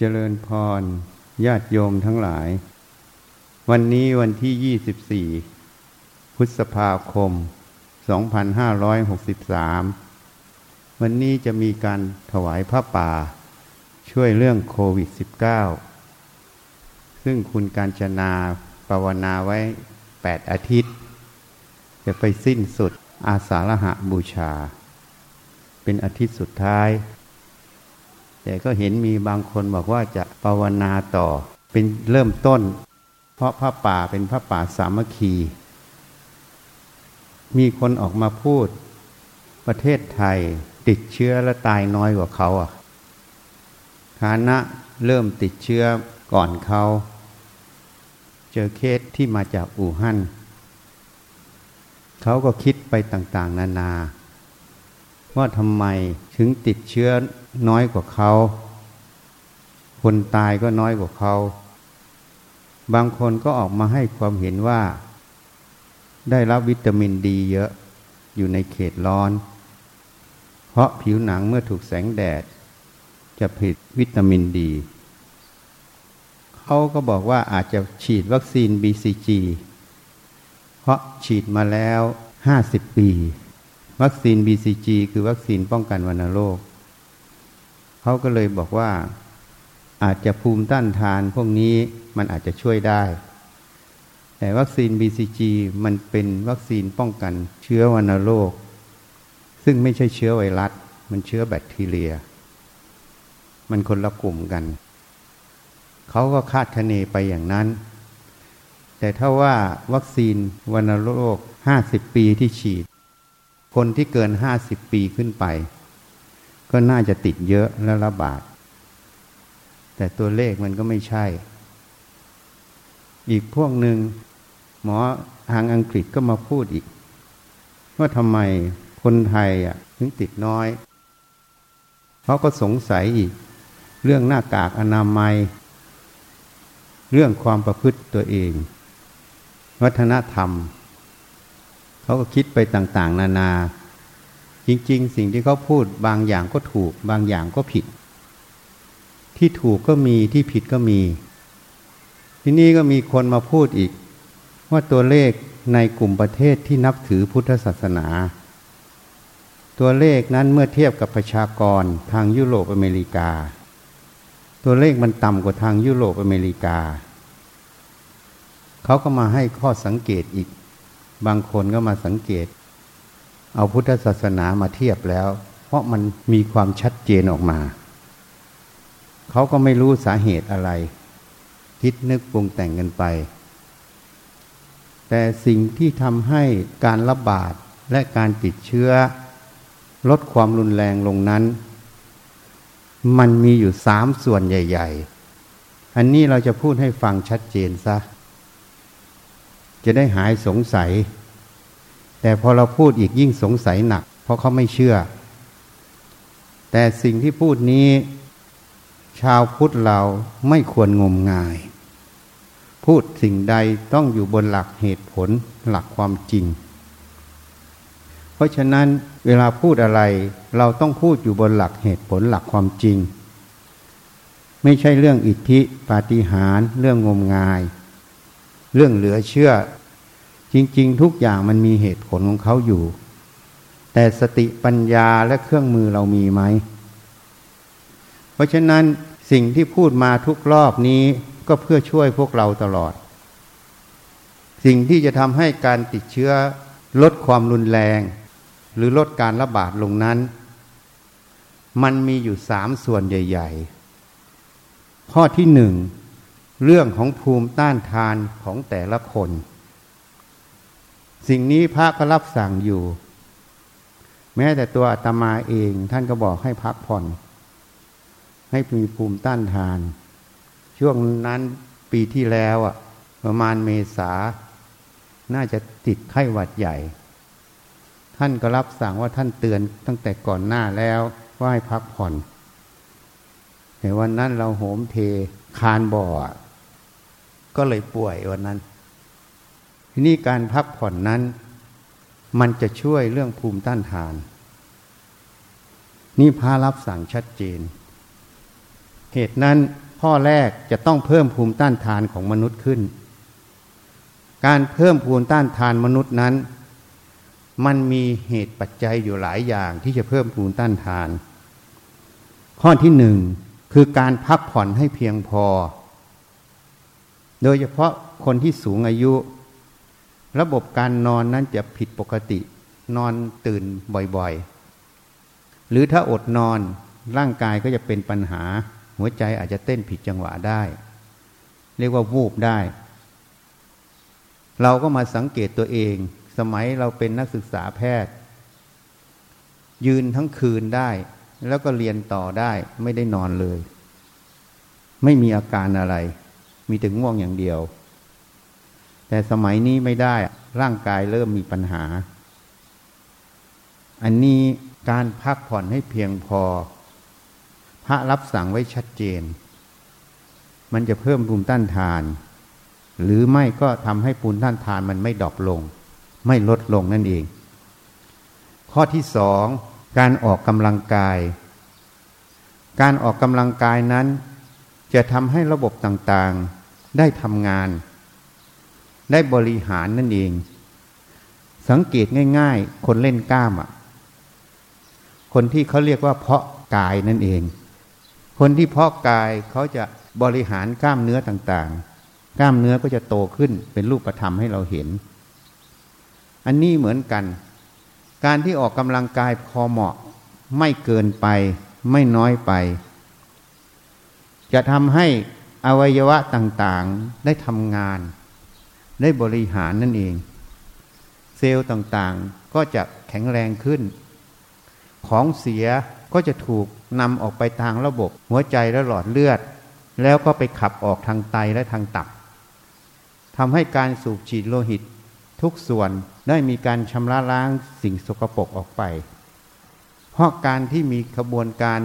เจริญพร ญาติโยมทั้งหลาย วันนี้วันที่ 24 พฤษภาคม 2563 วันนี้จะมีการถวายพระป่า ช่วยเรื่องโควิด -19 ซึ่งคุณการจนาภาวนาไว้ 8 อาทิตย์ จะไปสิ้นสุดอาสาฬหะบูชา เป็นอาทิตย์สุดท้าย แต่ก็เห็นมีบางคนบอกว่าจะภาวนาต่อเป็นเริ่มต้น เพราะพระป่าเป็นพระป่าสามัคคี มีคนออกมาพูด ประเทศไทยติดเชื้อและตายน้อยกว่าเขาอะฐานะเริ่มติดเชื้อก่อนเขา เจอเคสที่มาจากอู่ฮั่นเขาก็คิดไปต่าง ๆ นานา ว่าทำไมถึงติดเชื้อน้อยกว่าเขา คนตายก็น้อยกว่าเขา บางคนก็ออกมาให้ความเห็นว่า ได้รับวิตามินดีเยอะอยู่ในเขตร้อน เพราะผิวหนังเมื่อถูกแสงแดด จะผิดวิตามินดี เขาก็บอกว่าอาจจะฉีดวัคซีน BCG เพราะฉีดมาแล้ว 50 ปี วัคซีน BCG คือวัคซีนป้องกันวัณโรคเขาก็เลยบอกว่าอาจจะภูมิต้านทานพวกนี้มันอาจจะช่วยได้ แต่วัคซีน BCG มันเป็นวัคซีนป้องกันเชื้อวัณโรค ซึ่งไม่ใช่เชื้อไวรัส มันเชื้อแบคทีเรีย มันคนละกลุ่มกัน เขาก็คาดคะเนไปอย่างนั้น แต่ถ้าว่าวัคซีนวัณโรคห้าสิบปีที่ฉีด คนที่เกินห้าสิบปีขึ้นไป ก็น่าจะติดเยอะและระบาด แต่ตัวเลขมันก็ไม่ใช่ อีกพวกหนึ่งหมอทางอังกฤษก็มาพูดอีก ว่าทำไมคนไทยอะถึงติดน้อยเขาก็สงสัยอีก เรื่องหน้ากากอนามัย เรื่องความประพฤติตัวเอง วัฒนธรรม เขาก็คิดไปต่างๆ นานา จริง ๆ สิ่งที่เขาพูดบางอย่างก็ถูก บางอย่างก็ผิด ที่ถูกก็มีที่ผิดก็มี ที่นี่ก็มีคนมาพูดอีก ว่าตัวเลขในกลุ่มประเทศที่นับถือพุทธศาสนา ตัวเลขนั้นเมื่อเทียบกับประชากรทางยุโรปอเมริกา ตัวเลขมันต่ำกว่าทางยุโรปอเมริกา เขาก็มาให้ข้อสังเกตอีก บางคนก็มาสังเกต เอาพุทธศาสนามาเทียบแล้ว เพราะมันมีความชัดเจนออกมา เขาก็ไม่รู้สาเหตุอะไร คิดนึกปรุงแต่งกันไป แต่สิ่งที่ทำให้การระบาดและการติดเชื้อ ลดความรุนแรงลงนั้น มันมีอยู่สามส่วนใหญ่ ๆ อันนี้เราจะพูดให้ฟังชัดเจนซะ จะได้หายสงสัย แต่พอเราพูดอีกยิ่งสงสัยหนัก เพราะเขาไม่เชื่อ แต่สิ่งที่พูดนี้ ชาวพุทธเราไม่ควรงมงาย พูดสิ่งใดต้องอยู่บนหลักเหตุผลหลักความจริง เพราะฉะนั้นเวลาพูดอะไร เราต้องพูดอยู่บนหลักเหตุผลหลักความจริง ไม่ใช่เรื่องอิทธิปาฏิหาริย์เรื่องงมงาย เรื่องเหลือเชื่อ จริง ๆ ทุกอย่างมันมีเหตุผลของเขาอยู่ แต่สติปัญญาและเครื่องมือเรามีไหม เพราะฉะนั้นสิ่งที่พูดมาทุกรอบนี้ก็เพื่อช่วยพวกเราตลอด สิ่งที่จะทำให้การติดเชื้อลดความรุนแรง หรือลดการระบาดลงนั้น มันมีอยู่สามส่วนใหญ่ ๆ ข้อที่หนึ่ง เรื่องของภูมิต้านทานของแต่ละคน สิ่งนี้พระก็รับสั่งอยู่ แม้แต่ตัวอาตมาเองท่านก็บอกให้พักผ่อน ให้มีภูมิต้านทาน ช่วงนั้นปีที่แล้วอะ ประมาณเมษา น่าจะติดไข้หวัดใหญ่ ท่านก็รับสั่งว่าท่านเตือนตั้งแต่ก่อนหน้าแล้วว่าให้พักผ่อนแต่วันนั้นเราโหมเทคานบ่อ ก็เลยป่วยวันนั้น ทีนี้การพักผ่อนนั้น มันจะช่วยเรื่องภูมิต้านทาน นี่พารับสั่งชัดเจน เหตุนั้นข้อแรกจะต้องเพิ่มภูมิต้านทานของมนุษย์ขึ้น การเพิ่มภูมิต้านทานมนุษย์นั้น มันมีเหตุปัจจัยอยู่หลายอย่างที่จะเพิ่มภูมิต้านทาน ข้อที่หนึ่งคือการพักผ่อนให้เพียงพอ โดยเฉพาะคนที่สูงอายุ ระบบการนอนนั้นจะผิดปกติ นอนตื่นบ่อยๆ หรือถ้าอดนอนร่างกายก็จะเป็นปัญหา หัวใจอาจจะเต้นผิดจังหวะได้ เรียกว่าวูบได้ เราก็มาสังเกตตัวเอง สมัยเราเป็นนักศึกษาแพทย์ ยืนทั้งคืนได้ แล้วก็เรียนต่อได้ไม่ได้นอนเลย ไม่มีอาการอะไร มีถึงง่วงอย่างเดียว แต่สมัยนี้ไม่ได้ร่างกายเริ่มมีปัญหา อันนี้การพักผ่อนให้เพียงพอ พระรับสั่งไว้ชัดเจน มันจะเพิ่มภูมิต้านทาน หรือไม่ก็ทำให้ภูมิต้านทานมันไม่ดรอปลง ไม่ลดลงนั่นเอง ข้อที่สองการออกกำลังกาย การออกกำลังกายนั้น จะทำให้ระบบต่างๆ ได้ทำงาน ได้บริหารนั่นเอง สังเกตง่าย ๆ คนเล่นกล้ามอะ คนที่เขาเรียกว่าเพาะกายนั่นเอง คนที่เพาะกายเขาจะบริหารกล้ามเนื้อต่างๆ กล้ามเนื้อก็จะโตขึ้นเป็นรูปธรรมให้เราเห็น อันนี้เหมือนกัน การที่ออกกำลังกายพอเหมาะไม่เกินไป ไม่น้อยไป จะทำให้ อวัยวะต่างๆได้ทำงาน ได้บริหารนั่นเอง เซลล์ต่างๆก็จะแข็งแรงขึ้น ของเสียก็จะถูกนำออกไปทางระบบ หัวใจและหลอดเลือด แล้วก็ไปขับออกทางไตและทางตับทำให้การสูบฉีดโลหิต ทุกส่วนได้มีการชำระล้างสิ่งสกปรกออกไป เพราะการที่มีขบวนการ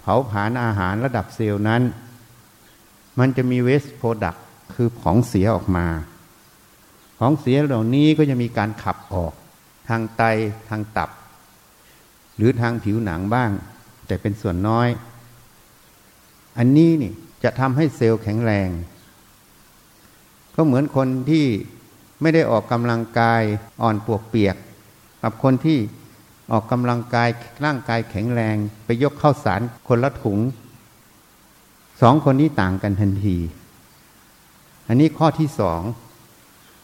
เผาผลาญอาหารระดับเซลล์นั้น มันจะมีเวสโปรดักคือของเสียออกมา ของเสียเหล่านี้ก็จะมีการขับออก ทางไตทางตับ หรือทางผิวหนังบ้าง แต่เป็นส่วนน้อย อันนี้นี่จะทำให้เซลล์แข็งแรง ก็เหมือนคนที่ไม่ได้ออกกำลังกายอ่อนปวกเปียก กับคนที่ออกกำลังกายร่างกายแข็งแรง ไปยกข้าวสารคนละถุง สองคนนี้ต่างกันทันที อันนี้ข้อที่สอง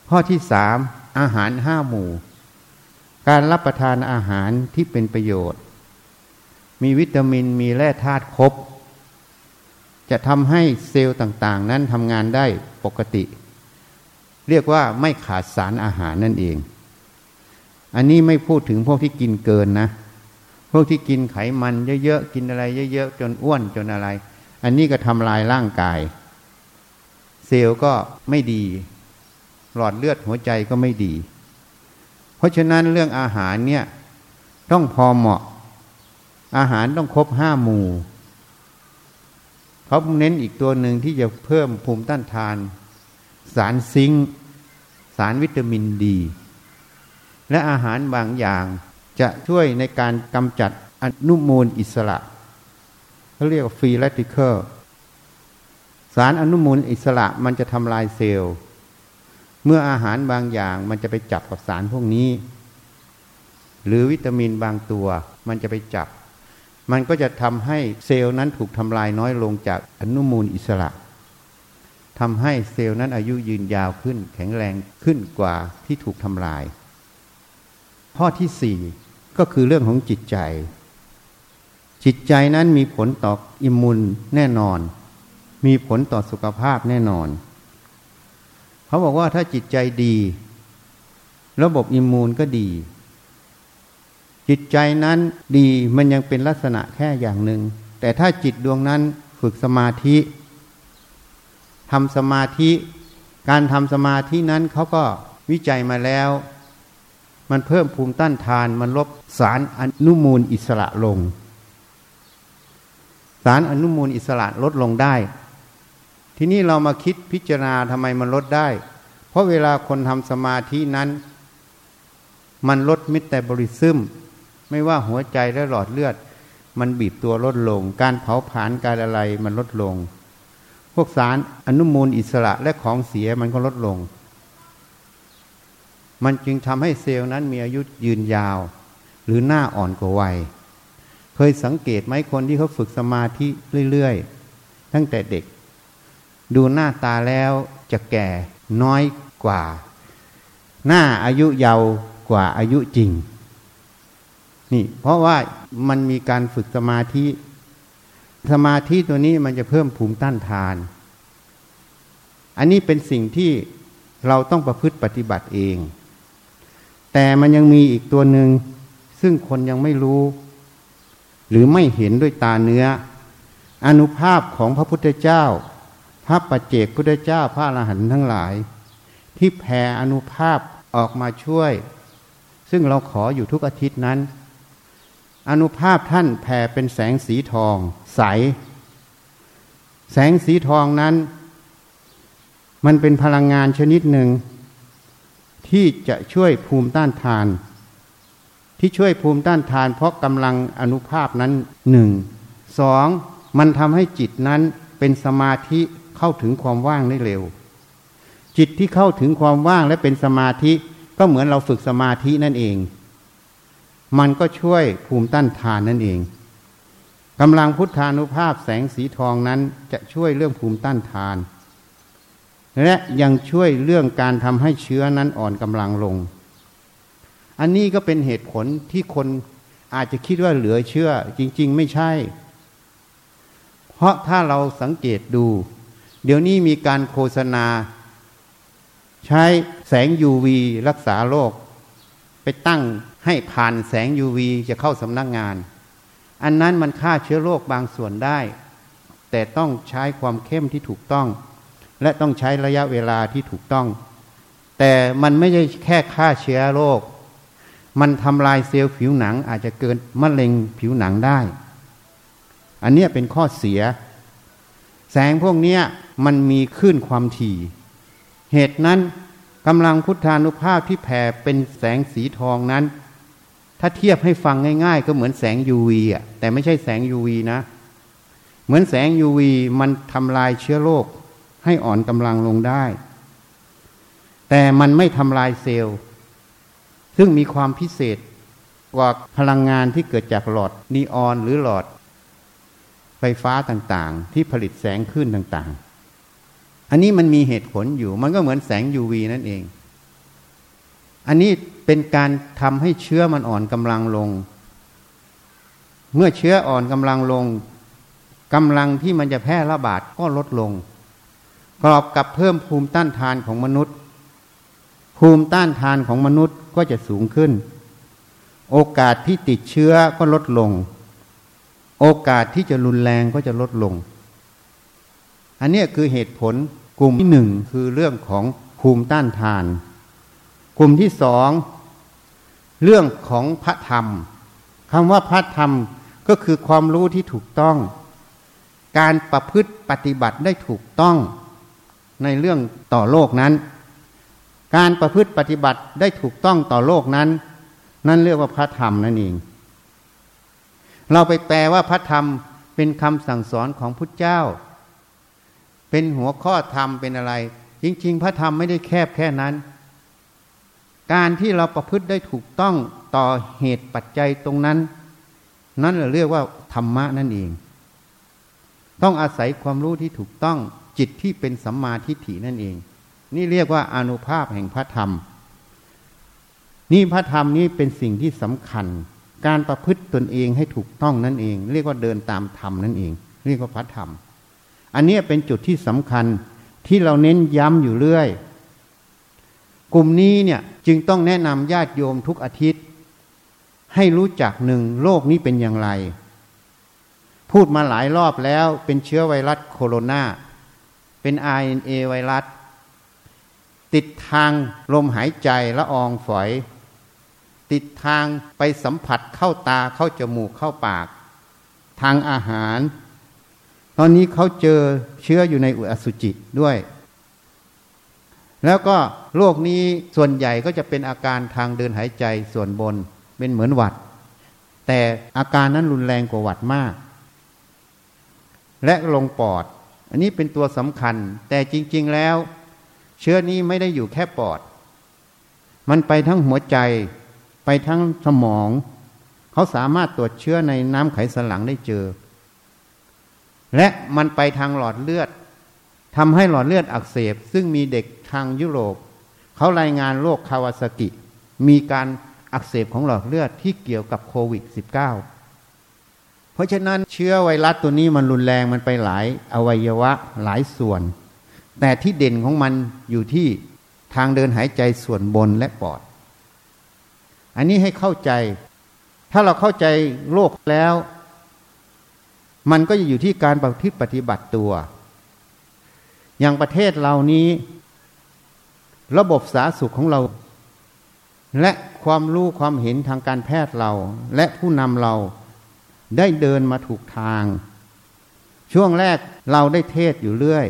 ข้อที่สามอาหารห้าหมู่ การรับประทานอาหารที่เป็นประโยชน์ มีวิตามินมีแร่ธาตุครบ จะทำให้เซลล์ต่าง ๆ นั้นทำงานได้ปกติ เรียกว่าไม่ขาดสารอาหารนั่นเอง อันนี้ไม่พูดถึงพวกที่กินเกินนะ พวกที่กินไขมันเยอะๆ กินอะไรเยอะ ๆ จนอ้วนจนอะไร อันนี้ก็ทำลายร่างกาย เซลล์ก็ไม่ดี หลอดเลือดหัวใจก็ไม่ดี เพราะฉะนั้นเรื่องอาหารเนี่ยต้องพอเหมาะ อาหารต้องครบห้าหมู่เขาเน้นอีกตัวหนึ่งที่จะเพิ่มภูมิต้านทาน สารซิงค์สารวิตามินดี และอาหารบางอย่างจะช่วยในการกำจัดอนุมูลอิสระ เขาเรียกว่าฟรีแรติเคิลสารอนุมูลอิสระมันจะทำลายเซลล์ เมื่ออาหารบางอย่างมันจะไปจับกับสารพวกนี้ หรือวิตามินบางตัว มันจะไปจับ มันก็จะทำให้เซลล์นั้นถูกทำลายน้อยลงจากอนุมูลอิสระทำให้เซลล์นั้นอายุยืนยาวขึ้น แข็งแรงขึ้นกว่าที่ถูกทำลาย ข้อที่สี่ก็คือเรื่องของจิตใจ จิตใจนั้นมีผลต่ออิมมูนแน่นอน มีผลต่อสุขภาพแน่นอน เขาบอกว่าถ้าจิตใจดี ระบบอิมมูนก็ดี จิตใจนั้นดีมันยังเป็นลักษณะแค่อย่างหนึ่งแต่ถ้าจิตดวงนั้นฝึกสมาธิทำสมาธิ การทำสมาธินั้นเขาก็วิจัยมาแล้ว มันเพิ่มภูมิต้านทาน มันลบสารอนุมูลอิสระลง สารอนุมูลอิสระลดลงได้ ทีนี้เรามาคิดพิจารณาทำไมมันลดได้ เพราะเวลาคนทำสมาธินั้น มันลดมิตรแต่บริซึมไม่ว่าหัวใจและหลอดเลือด มันบีบตัวลดลง การเผาผลาญการอะไรมันลดลง พวกสารอนุมูลอิสระและของเสียมันก็ลดลง มันจึงทำให้เซลล์นั้นมีอายุยืนยาว หรือหน้าอ่อนกว่าวัย เคยสังเกตไหมคนที่เขาฝึกสมาธิเรื่อยๆ ตั้งแต่เด็ก ดูหน้าตาแล้วจะแก่น้อยกว่า หน้าอายุเยาวกว่าอายุจริง นี่เพราะว่ามันมีการฝึกสมาธิ สมาธิตัวนี้มันจะเพิ่มภูมิต้านทาน อันนี้เป็นสิ่งที่เราต้องประพฤติปฏิบัติเอง แต่มันยังมีอีกตัวหนึ่งซึ่งคนยังไม่รู้ หรือไม่เห็นด้วยตาเนื้อ อนุภาพของพระพุทธเจ้า พระปัจเจกพุทธเจ้าพระอรหันต์ทั้งหลาย ที่แผ่อนุภาพออกมาช่วย ซึ่งเราขออยู่ทุกอาทิตย์นั้น อนุภาพท่านแผ่เป็นแสงสีทองใส แสงสีทองนั้น มันเป็นพลังงานชนิดหนึ่ง ที่จะช่วยภูมิต้านทาน ที่ช่วยภูมิต้านทาน เพราะกำลังอนุภาพนั้นหนึ่งสองมันทำให้จิตนั้นเป็นสมาธิเข้าถึงความว่างได้เร็ว จิตที่เข้าถึงความว่างและเป็นสมาธิก็เหมือนเราฝึกสมาธินั่นเอง มันก็ช่วยภูมิต้านทานนั่นเองกำลังพุทธานุภาพแสงสีทองนั้นจะช่วยเรื่องภูมิต้านทาน และยังช่วยเรื่องการทำให้เชื้อนั้นอ่อนกำลังลง อันนี้ก็เป็นเหตุผลที่คนอาจจะคิดว่าเหลือเชื่อ จริง ๆ ไม่ใช่ เพราะถ้าเราสังเกตดู เดี๋ยวนี้มีการโฆษณา ใช้แสง UV รักษาโรคไปตั้งให้ผ่านแสง UV จะเข้าสำนักงาน อันนั้นมันฆ่าเชื้อโรคบางส่วนได้ แต่ต้องใช้ความเข้มที่ถูกต้อง และต้องใช้ระยะเวลาที่ถูกต้อง แต่มันไม่ใช่แค่ฆ่าเชื้อโรค มันทำลายเซลล์ผิวหนังอาจจะเกิดมะเร็งผิวหนังได้ อันนี้เป็นข้อเสีย แสงพวกนี้มันมีคลื่นความถี่ เหตุนั้นกำลังพุทธานุภาพที่แผ่เป็นแสงสีทองนั้น ถ้าเทียบให้ฟังง่าย ๆ ก็เหมือนแสง UV อะแต่ไม่ใช่แสง UV นะ เหมือนแสง UV มันทำลายเชื้อโรคให้อ่อนกำลังลงได้ แต่มันไม่ทำลายเซลล์ ซึ่งมีความพิเศษกว่าพลังงานที่เกิดจากหลอดนีออนหรือหลอด ไฟฟ้าต่างๆ ที่ผลิตแสงขึ้นต่างๆ อันนี้มันมีเหตุผลอยู่ มันก็เหมือนแสง UV นั่นเอง อันนี้เป็นการทำให้เชื้อมันอ่อนกำลังลง เมื่อเชื้ออ่อนกำลังลงกำลังที่มันจะแพร่ระบาดก็ลดลง กรอบกับเพิ่มภูมิต้านทานของมนุษย์ ภูมิต้านทานของมนุษย์ก็จะสูงขึ้น โอกาสที่ติดเชื้อก็ลดลง โอกาสที่จะรุนแรงก็จะลดลง อันนี้คือเหตุผลกลุ่มที่หนึ่งคือเรื่องของภูมิต้านทาน กลุ่มที่สองเรื่องของพระธรรมคำว่าพระธรรมก็คือความรู้ที่ถูกต้อง การประพฤติปฏิบัติได้ถูกต้องในเรื่องต่อโลกนั้น การประพฤติปฏิบัติได้ถูกต้องต่อโลกนั้น นั่นเรียกว่าพระธรรมนั่นเอง เราไปแปลว่าพระธรรมเป็นคำสั่งสอนของพุทธเจ้า เป็นหัวข้อธรรมเป็นอะไร จริง ๆ พระธรรมไม่ได้แคบแค่นั้น การที่เราประพฤติได้ถูกต้องต่อเหตุปัจจัยตรงนั้น นั่นเราเรียกว่าธรรมะนั่นเอง ต้องอาศัยความรู้ที่ถูกต้องจิตที่เป็นสัมมาทิฏฐินั่นเอง นี่เรียกว่าอนุภาพแห่งพระธรรม นี่พระธรรมนี้เป็นสิ่งที่สำคัญ การประพฤติตนเองให้ถูกต้องนั่นเอง เรียกว่าเดินตามธรรมนั่นเอง เรียกว่าพระธรรม อันนี้เป็นจุดที่สำคัญที่เราเน้นย้ำอยู่เรื่อย กลุ่มนี้เนี่ยจึงต้องแนะนำญาติโยมทุกอาทิตย์ ให้รู้จักหนึ่งโลกนี้เป็นอย่างไร พูดมาหลายรอบแล้วเป็นเชื้อไวรัสโคโรนาเป็น RNA ไวรัส ติดทางลมหายใจละอองฝอย ติดทางไปสัมผัสเข้าตาเข้าจมูกเข้าปาก ทางอาหาร ตอนนี้เขาเจอเชื้ออยู่ในอุอสุจิด้วย แล้วก็โรคนี้ส่วนใหญ่ก็จะเป็นอาการทางเดินหายใจส่วนบนเป็นเหมือนหวัด แต่อาการนั้นรุนแรงกว่าหวัดมาก และลงปอด อันนี้เป็นตัวสำคัญ แต่จริง ๆแล้ว เชื้อนี้ไม่ได้อยู่แค่ปอด มันไปทั้งหัวใจ ไปทั้งสมอง เขาสามารถตรวจเชื้อในน้ำไขสันหลังได้เจอ และมันไปทางหลอดเลือดทำให้หลอดเลือดอักเสบ ซึ่งมีเด็กทางยุโรป เขารายงานโรคคาวาซากิ มีการอักเสบของหลอดเลือดที่เกี่ยวกับโควิด -19 เพราะฉะนั้นเชื้อไวรัสตัวนี้มันรุนแรงมันไปหลายอวัยวะหลายส่วน แต่ที่เด่นของมันอยู่ที่ทางเดินหายใจส่วนบนและปอด อันนี้ให้เข้าใจ ถ้าเราเข้าใจโรคแล้ว มันก็จะอยู่ที่การปฏิปฏิบัติตัว อย่างประเทศเรานี้ ระบบสาธารณสุขของเรา และความรู้ความเห็นทางการแพทย์เรา และผู้นำเราได้เดินมาถูกทาง ช่วงแรกเราได้เทศอยู่เรื่อย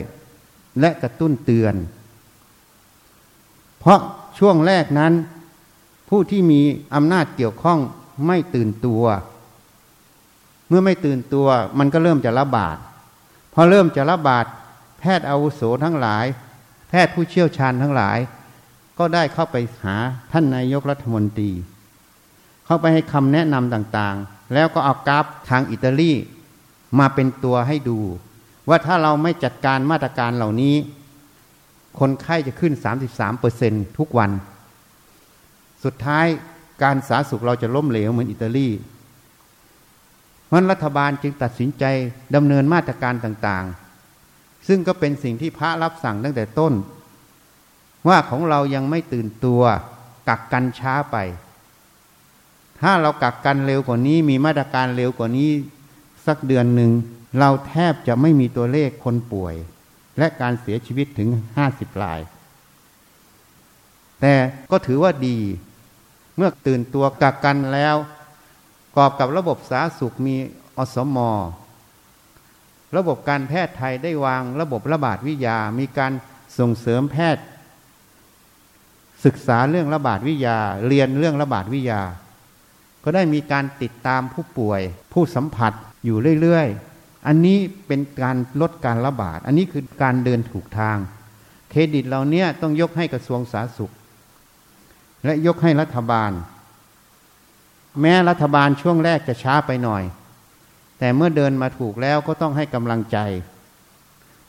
และกระตุ้นเตือน เพราะช่วงแรกนั้น ผู้ที่มีอำนาจเกี่ยวข้องไม่ตื่นตัว เมื่อไม่ตื่นตัวมันก็เริ่มจะระบาด พอเริ่มจะระบาด แพทย์อาวุโสทั้งหลาย แพทย์ผู้เชี่ยวชาญทั้งหลาย ก็ได้เข้าไปหาท่านนายกรัฐมนตรี เข้าไปให้คำแนะนำต่างๆ แล้วก็เอากราฟทางอิตาลีมาเป็นตัวให้ดู ว่าถ้าเราไม่จัดการมาตรการเหล่านี้ คนไข้จะขึ้น 33เปอร์เซนทุกวัน สุดท้ายการสาธารณสุขเราจะล้มเหลวเหมือนอิตาลีเพราะรัฐบาลจึงตัดสินใจดำเนินมาตรการต่างๆ ซึ่งก็เป็นสิ่งที่พระรับสั่งตั้งแต่ต้น ว่าของเรายังไม่ตื่นตัวกักกันช้าไป ถ้าเรากักกันเร็วกว่านี้มีมาตรการเร็วกว่านี้สักเดือนหนึ่ง เราแทบจะไม่มีตัวเลขคนป่วย และการเสียชีวิตถึงห้าสิบราย แต่ก็ถือว่าดี เมื่อตื่นตัวกักกันแล้ว กอบกับระบบสาธารณสุขมีอสมระบบการแพทย์ไทยได้วางระบบระบาดวิทยา มีการส่งเสริมแพทย์ ศึกษาเรื่องระบาดวิทยา เรียนเรื่องระบาดวิทยา ก็ได้มีการติดตามผู้ป่วย ผู้สัมผัสอยู่เรื่อย ๆ อันนี้เป็นการลดการระบาด อันนี้คือการเดินถูกทาง เครดิตเราเนี้ยต้องยกให้กระทรวงสาธารณสุข และยกให้รัฐบาล แม้รัฐบาลช่วงแรกจะช้าไปหน่อย แต่เมื่อเดินมาถูกแล้วก็ต้องให้กำลังใจ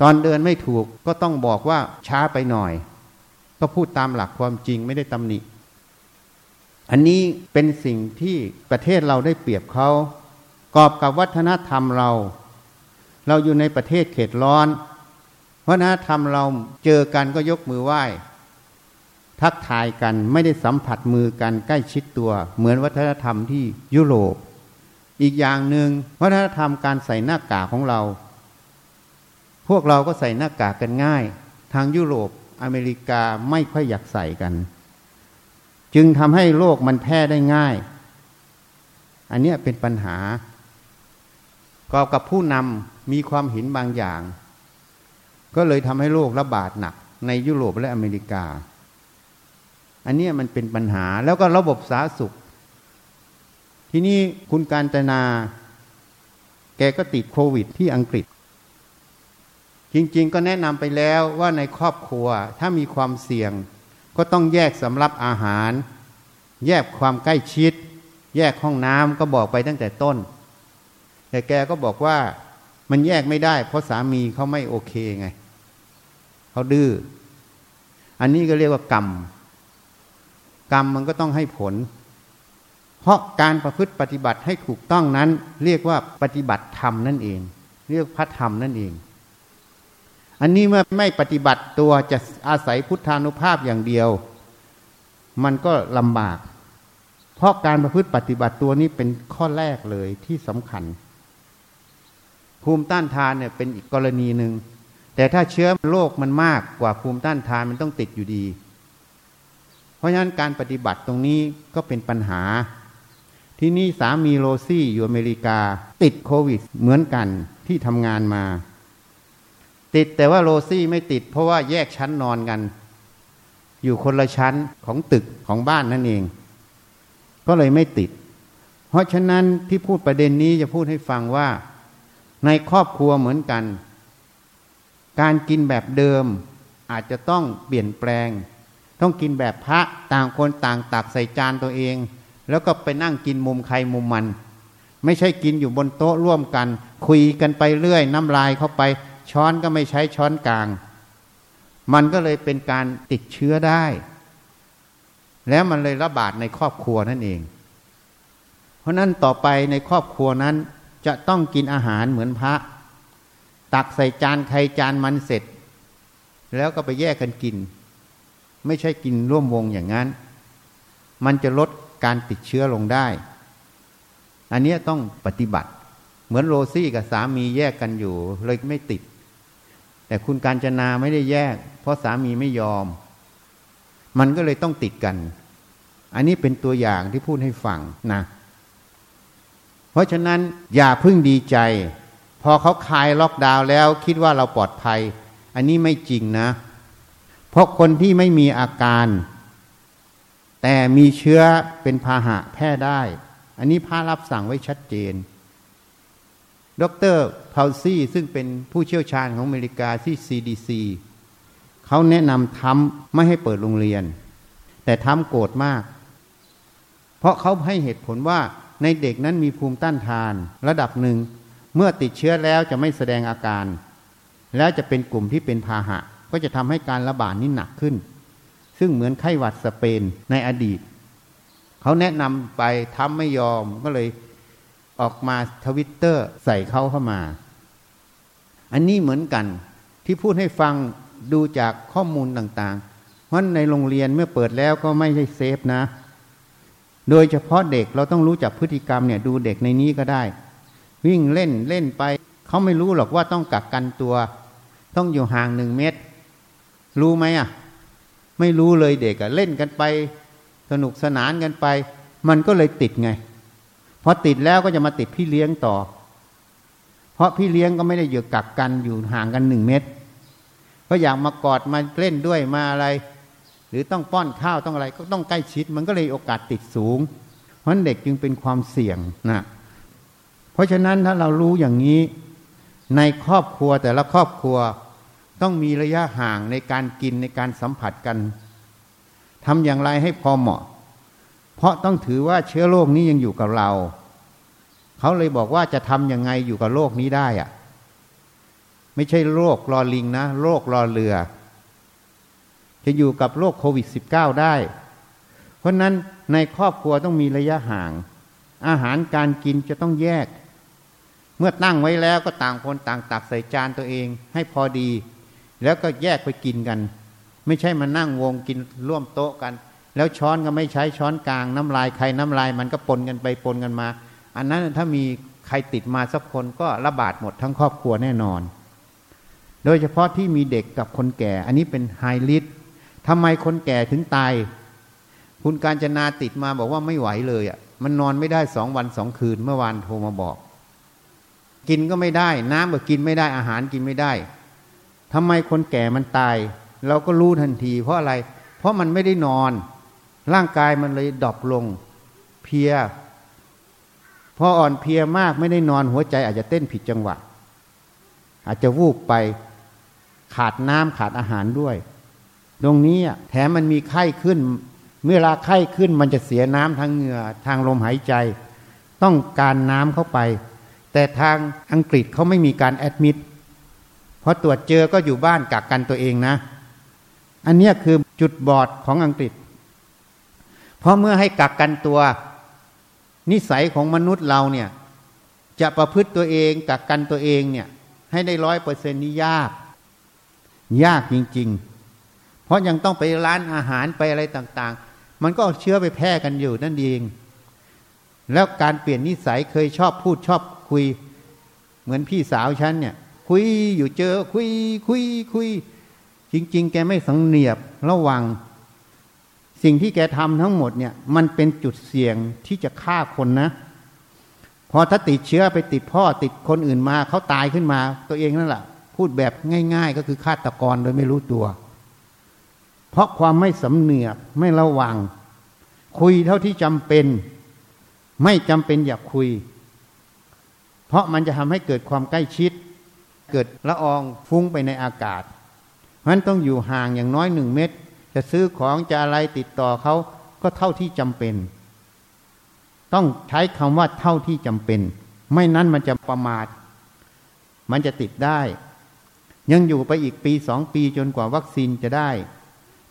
ตอนเดินไม่ถูกก็ต้องบอกว่าช้าไปหน่อย ก็พูดตามหลักความจริงไม่ได้ตำหนิอันนี้เป็นสิ่งที่ประเทศเราได้เปรียบเขา กอบกับวัฒนธรรมเรา เราอยู่ในประเทศเขตร้อน วัฒนธรรมเราเจอกันก็ยกมือไหว้ ทักทายกันไม่ได้สัมผัสมือกันใกล้ชิดตัว เหมือนวัฒนธรรมที่ยุโรป อีกอย่างหนึ่งวัฒนธรรมการใส่หน้ากากของเรา พวกเราก็ใส่หน้ากากกันง่าย ทางยุโรปอเมริกาไม่ค่อยอยากใส่กัน จึงทำให้โรคมันแพร่ได้ง่าย อันนี้เป็นปัญหาก็กับผู้นำ มีความเห็นบางอย่าง ก็เลยทำให้โรคระบาดหนัก ในยุโรปและอเมริกา อันนี้มันเป็นปัญหาแล้วก็ระบบสาธารณสุข ที่นี่คุณการจนา แกก็ติดโควิดที่อังกฤษ จริง ๆ ก็แนะนำไปแล้วว่าในครอบครัวถ้ามีความเสี่ยง ก็ต้องแยกสำรับอาหาร แยกความใกล้ชิด แยกห้องน้ำก็บอกไปตั้งแต่ต้น แต่แกก็บอกว่า มันแยกไม่ได้ เพราะสามีเขาไม่โอเคไงเขาดื้ออันนี้ก็เรียกว่ากรรม กรรมมันก็ต้องให้ผล เพราะการประพฤติปฏิบัติให้ถูกต้องนั้น เรียกว่าปฏิบัติธรรมนั่นเอง เรียกพระธรรมนั่นเอง อันนี้เมื่อไม่ปฏิบัติตัวจะอาศัยพุทธานุภาพอย่างเดียว มันก็ลำบาก เพราะการประพฤติปฏิบัติตัวนี้เป็นข้อแรกเลยที่สำคัญ ภูมิต้านทานเนี่ยเป็นอีกกรณีหนึ่งแต่ถ้าเชื้อโรคมันมากกว่าภูมิต้านทานมันต้องติดอยู่ดี เพราะฉะนั้นการปฏิบัติตรงนี้ก็เป็นปัญหา ที่นี่สามีโรซี่อยู่อเมริกา ติดโควิดเหมือนกันที่ทำงานมา ติดแต่ว่าโรซี่ไม่ติด เพราะว่าแยกชั้นนอนกัน อยู่คนละชั้นของตึกของบ้านนั่นเอง ก็เลยไม่ติด เพราะฉะนั้นที่พูดประเด็นนี้จะพูดให้ฟังว่า ในครอบครัวเหมือนกัน การกินแบบเดิมอาจจะต้องเปลี่ยนแปลง ต้องกินแบบพระต่างคนต่างตักใส่จานตัวเอง แล้วก็ไปนั่งกินมุมใครมุมมัน ไม่ใช่กินอยู่บนโต๊ะร่วมกัน คุยกันไปเรื่อยน้ำลายเข้าไป ช้อนก็ไม่ใช้ช้อนกลาง มันก็เลยเป็นการติดเชื้อได้ แล้วมันเลยระบาดในครอบครัวนั่นเอง เพราะนั้นต่อไปในครอบครัวนั้น จะต้องกินอาหารเหมือนพระ ตักใส่จานใครจานมันเสร็จ แล้วก็ไปแยกกันกิน ไม่ใช่กินร่วมวงอย่างนั้น มันจะลดการติดเชื้อลงได้ อันนี้ต้องปฏิบัติ เหมือนโรซี่กับสามีแยกกันอยู่เลยไม่ติด แต่คุณการจนาไม่ได้แยก เพราะสามีไม่ยอม มันก็เลยต้องติดกัน อันนี้เป็นตัวอย่างที่พูดให้ฟังนะ เพราะฉะนั้นอย่าพึ่งดีใจ พอเขาคลายล็อกดาวน์แล้วคิดว่าเราปลอดภัย อันนี้ไม่จริงนะ เพราะคนที่ไม่มีอาการ แต่มีเชื้อเป็นพาหะแพร่ได้ อันนี้พระรับสั่งไว้ชัดเจนดรพาวซี่ซึ่งเป็นผู้เชี่ยวชาญของอเมริกาที่ CDC เขาแนะนำทำไม่ให้เปิดโรงเรียน แต่ทำโกรธมาก เพราะเขาให้เหตุผลว่า ในเด็กนั้นมีภูมิต้านทาน ระดับหนึ่ง เมื่อติดเชื้อแล้วจะไม่แสดงอาการ แล้วจะเป็นกลุ่มที่เป็นพาหะ ก็จะทำให้การระบาดนี้หนักขึ้น ซึ่งเหมือนไข้หวัดสเปนในอดีต เขาแนะนำไปทำไม่ยอมก็เลยออกมาทวิตเตอร์ใส่เขาเข้ามา อันนี้เหมือนกันที่พูดให้ฟังดูจากข้อมูลต่างๆ เพราะในโรงเรียนเมื่อเปิดแล้วก็ไม่ใช่เซฟนะ โดยเฉพาะเด็กเราต้องรู้จักพฤติกรรมเนี่ยดูเด็กในนี้ก็ได้ วิ่งเล่นเล่นไป เขาไม่รู้หรอกว่าต้องกักกันตัว ต้องอยู่ห่างหนึ่งเมตร รู้ไหมอะ ไม่รู้เลยเด็กอะเล่นกันไป สนุกสนานกันไป มันก็เลยติดไงพอติดแล้วก็จะมาติดพี่เลี้ยงต่อ เพราะพี่เลี้ยงก็ไม่ได้อยู่กักกันอยู่ห่างกันหนึ่งเมตรก็อยากมากอดมาเล่นด้วยมาอะไร รือต้องป้อนข้าวต้องอะไรก็ต้องใกล้ชิด มันก็เลยโอกาสติดสูง เพราะเด็กจึงเป็นความเสี่ยงนะเพราะฉะนั้นถ้าเรารู้อย่างนี้ ในครอบครัวแต่ละครอบครัวต้องมีระยะห่างในการกินในการสัมผัสกันทำอย่างไรให้พอเหมาะ เพราะต้องถือว่าเชื้อโรคนี้ยังอยู่กับเรา เขาเลยบอกว่าจะทำยังไงอยู่กับโรคนี้ได้อะไม่ใช่โรครอลิงนะโรครอเรือ จะอยู่กับโรคโควิด -19 ได้ เพราะนั้นในครอบครัวต้องมีระยะห่าง อาหารการกินจะต้องแยก เมื่อตั้งไว้แล้วก็ต่างคนต่างตักใส่จานตัวเองให้พอดี แล้วก็แยกไปกินกัน ไม่ใช่มานั่งวงกินร่วมโต๊ะกัน แล้วช้อนก็ไม่ใช้ช้อนกลางน้ำลายใครน้ำลายมันก็ปนกันไปปนกันมา อันนั้นถ้ามีใครติดมาสักคนก็ระบาดหมดทั้งครอบครัวแน่นอน โดยเฉพาะที่มีเด็กกับคนแก่ อันนี้เป็นไฮลิส ทำไมคนแก่ถึงตาย คุณการจนาติดมาบอกว่าไม่ไหวเลยอะ มันนอนไม่ได้สองวันสองคืนเมื่อวานโทรมาบอก กินก็ไม่ได้ น้ำก็กินไม่ได้อาหารกินไม่ได้ทำไมคนแก่มันตาย เราก็รู้ทันที เพราะอะไร เพราะมันไม่ได้นอน ร่างกายมันเลยดรอปลง เพียพออ่อนเพียมากไม่ได้นอนหัวใจอาจจะเต้นผิดจังหวะ อาจจะวูบไปขาดน้ำขาดอาหารด้วย ตรงนี้แถมมันมีไข้ขึ้น เมื่อลาไข้ขึ้นมันจะเสียน้ำทางเหงื่อทางลมหายใจ ต้องการน้ำเข้าไป แต่ทางอังกฤษเขาไม่มีการแอดมิดพอตรวจเจอก็อยู่บ้านกักกันตัวเองนะ อันนี้คือจุดบอดของอังกฤษ เพราะเมื่อให้กักกันตัว นิสัยของมนุษย์เราเนี่ย จะประพฤติตัวเองกักกันตัวเองเนี่ย ให้ได้ร้อยเปอร์เซ็นต์นี่ยาก ยากจริง ๆ เพราะยังต้องไปร้านอาหารไปอะไรต่างๆ มันก็เชื้อไปแพร่กันอยู่นั่นเอง แล้วการเปลี่ยนนิสัยเคยชอบพูดชอบคุย เหมือนพี่สาวฉันเนี่ย คุยอยู่เจอคุยคุยคุย จริง ๆ แกไม่สังเนียบระวัง สิ่งที่แกทำทั้งหมดเนี่ย มันเป็นจุดเสี่ยงที่จะฆ่าคนนะพอถ้าติดเชื้อไปติดพ่อติดคนอื่นมาเขาตายขึ้นมา ตัวเองนั่นแหละพูดแบบง่าย ๆ ก็คือฆาตกรโดยไม่รู้ตัว เพราะความไม่สำเนียกไม่ระวัง คุยเท่าที่จำเป็น ไม่จำเป็นอย่าคุย เพราะมันจะทำให้เกิดความใกล้ชิด เกิดละอองฟุ้งไปในอากาศมันต้องอยู่ห่างอย่างน้อยหนึ่งเมตร จะซื้อของจะอะไรติดต่อเขาก็เท่าที่จำเป็น ต้องใช้คำว่าเท่าที่จำเป็น ไม่นั้นมันจะประมาท มันจะติดได้ ยังอยู่ไปอีกปีสองปีจนกว่าวัคซีนจะได้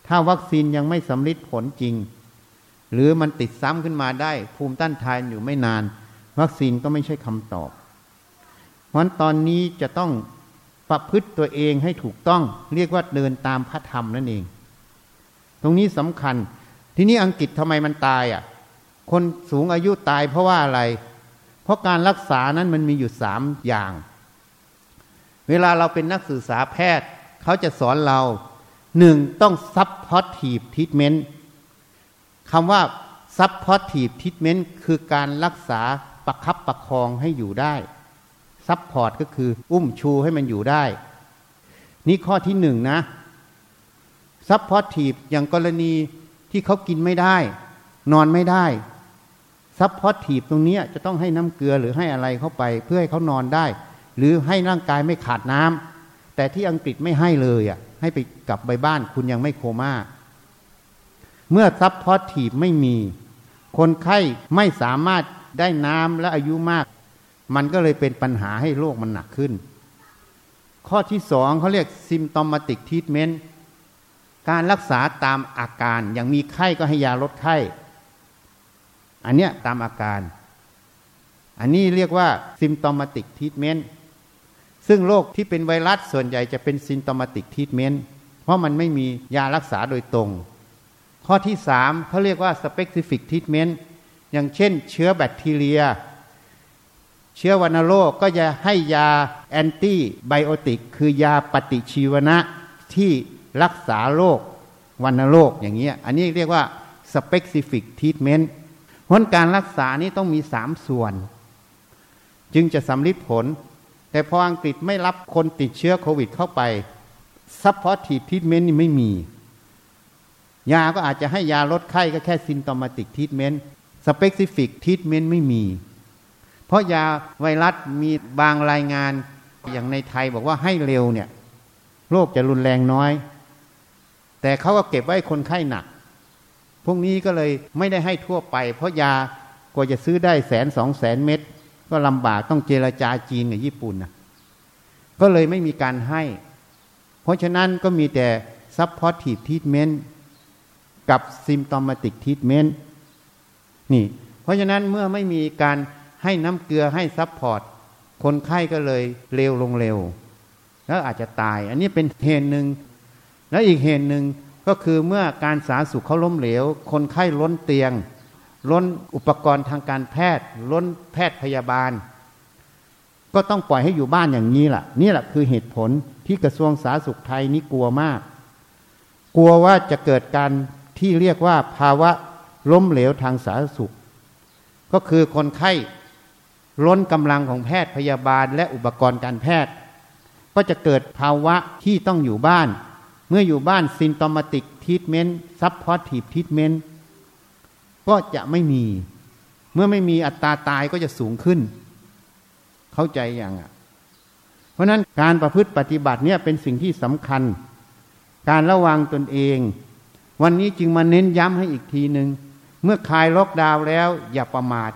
ถ้าวัคซีนยังไม่สำลิดผลจริง หรือมันติดซ้ำขึ้นมาได้ ภูมิต้านทานอยู่ไม่นาน วัคซีนก็ไม่ใช่คำตอบ เพราะตอนนี้จะต้องประพฤติตัวเองให้ถูกต้อง เรียกว่าเดินตามพระธรรมนั่นเอง ตรงนี้สำคัญ ทีนี้อังกฤษทำไมมันตายอะ คนสูงอายุตายเพราะว่าอะไร เพราะการรักษานั้นมันมีอยู่สามอย่าง เวลาเราเป็นนักศึกษาแพทย์ เขาจะสอนเรา หนึ่งต้อง supportive treatment คำว่า supportive treatment คือการรักษาประคับประคองให้อยู่ได้ซับพอร์ตก็คืออุ้มชูให้มันอยู่ได้ นี่ข้อที่หนึ่งนะsupportive อย่างกรณีที่เขากินไม่ได้ นอนไม่ได้ supportive ตรงนี้จะต้องให้น้ำเกลือหรือให้อะไรเข้าไป เพื่อให้เขานอนได้ หรือให้ร่างกายไม่ขาดน้ำ แต่ที่อังกฤษไม่ให้เลยอะให้ไปกลับไปบ้านคุณยังไม่โคม่าเมื่อ supportive ไม่มี คนไข้ไม่สามารถได้น้ำและอายุมาก มันก็เลยเป็นปัญหาให้โรคมันหนักขึ้น ข้อที่สองเขาเรียก symptomatic treatment การรักษาตามอาการ อย่างมีไข้ก็ให้ยาลดไข้ อันเนี้ยตามอาการ อันนี้เรียกว่า symptomatic treatment ซึ่งโรคที่เป็นไวรัสส่วนใหญ่จะเป็น symptomatic treatment เพราะมันไม่มียารักษาโดยตรง ข้อที่สามเขาเรียกว่า specific treatment อย่างเช่น เชื้อแบคทีเรีย เชื้อวัณโรคก็จะให้ยาแอนตี้ไบโอติกคือยาปฏิชีวนะที่รักษาโรควัณโรคอย่างเงี้ยอันนี้เรียกว่า specific treatment ผลการรักษานี้ต้องมีสามส่วน จึงจะสำลิดผล แต่พออังกฤษไม่รับคนติดเชื้อโควิดเข้าไป supportive treatment นี่ไม่มี ยาก็อาจจะให้ยาลดไข้ก็แค่ symptomatic treatment specific treatment ไม่มี เพราะยาไวรัสมีบางรายงานอย่างในไทยบอกว่าให้เร็วเนี่ยโรคจะรุนแรงน้อย แต่เขาก็เก็บไว้คนไข้หนัก พวกนี้ก็เลยไม่ได้ให้ทั่วไป เพราะยากว่าจะซื้อได้แสนสองแสนเม็ด ก็ลำบากต้องเจรจาจีนกับญี่ปุ่นนะก็เลยไม่มีการให้ เพราะฉะนั้นก็มีแต่ supportive treatment กับ symptomatic treatment นี่ เพราะฉะนั้นเมื่อไม่มีการให้น้ำเกลือให้ซับพอร์ตคนไข้ก็เลยเร็วลงเร็ว แล้วอาจจะตาย อันนี้เป็นเหตุหนึ่ง แล้วอีกเหตุหนึ่งก็คือเมื่อการสาธารณสุขเขาล้มเหลว คนไข้ล้นเตียง ล้นอุปกรณ์ทางการแพทย์ ล้นแพทย์พยาบาล ก็ต้องปล่อยให้อยู่บ้านอย่างนี้แหละนี่แหละคือเหตุผลที่กระทรวงสาธารณสุขไทยนี้กลัวมาก กลัวว่าจะเกิดการที่เรียกว่าภาวะล้มเหลวทางสาธารณสุข ก็คือคนไข้ล้นกำลังของแพทย์พยาบาลและอุปกรณ์การแพทย์ ก็จะเกิดภาวะที่ต้องอยู่บ้าน เมื่ออยู่บ้าน symptomatic treatment supportive treatment ก็จะไม่มี เมื่อไม่มีอัตราตายก็จะสูงขึ้น เข้าใจอย่างอะ เพราะนั้นการประพฤติปฏิบัติเนี่ยเป็นสิ่งที่สำคัญ การระวังตนเอง วันนี้จึงมาเน้นย้ำให้อีกทีหนึ่งเมื่อคลายล็อกดาวน์แล้ว อย่าประมาท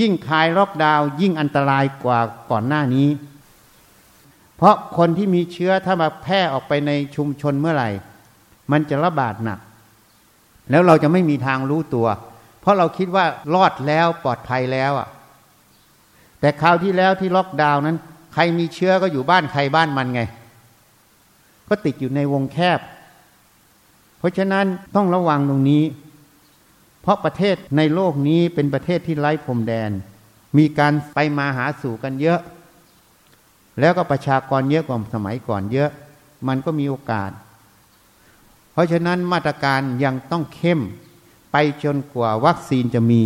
ยิ่งคลายล็อกดาวน์ยิ่งอันตรายกว่าก่อนหน้านี้ เพราะคนที่มีเชื้อถ้ามาแพร่ออกไปในชุมชนเมื่อไหร่ มันจะระบาดหนัก แล้วเราจะไม่มีทางรู้ตัว เพราะเราคิดว่ารอดแล้วปลอดภัยแล้วอะ แต่คราวที่แล้วที่ล็อกดาวน์นั้น ใครมีเชื้อก็อยู่บ้านใครบ้านมันไง ก็ติดอยู่ในวงแคบ เพราะฉะนั้นต้องระวังตรงนี้ เพราะประเทศในโลกนี้เป็นประเทศที่ไร้พรมแดน มีการไปมาหาสู่กันเยอะ แล้วก็ประชากรเยอะกว่าสมัยก่อนเยอะ มันก็มีโอกาส เพราะฉะนั้นมาตรการยังต้องเข้ม ไปจนกว่าวัคซีนจะมี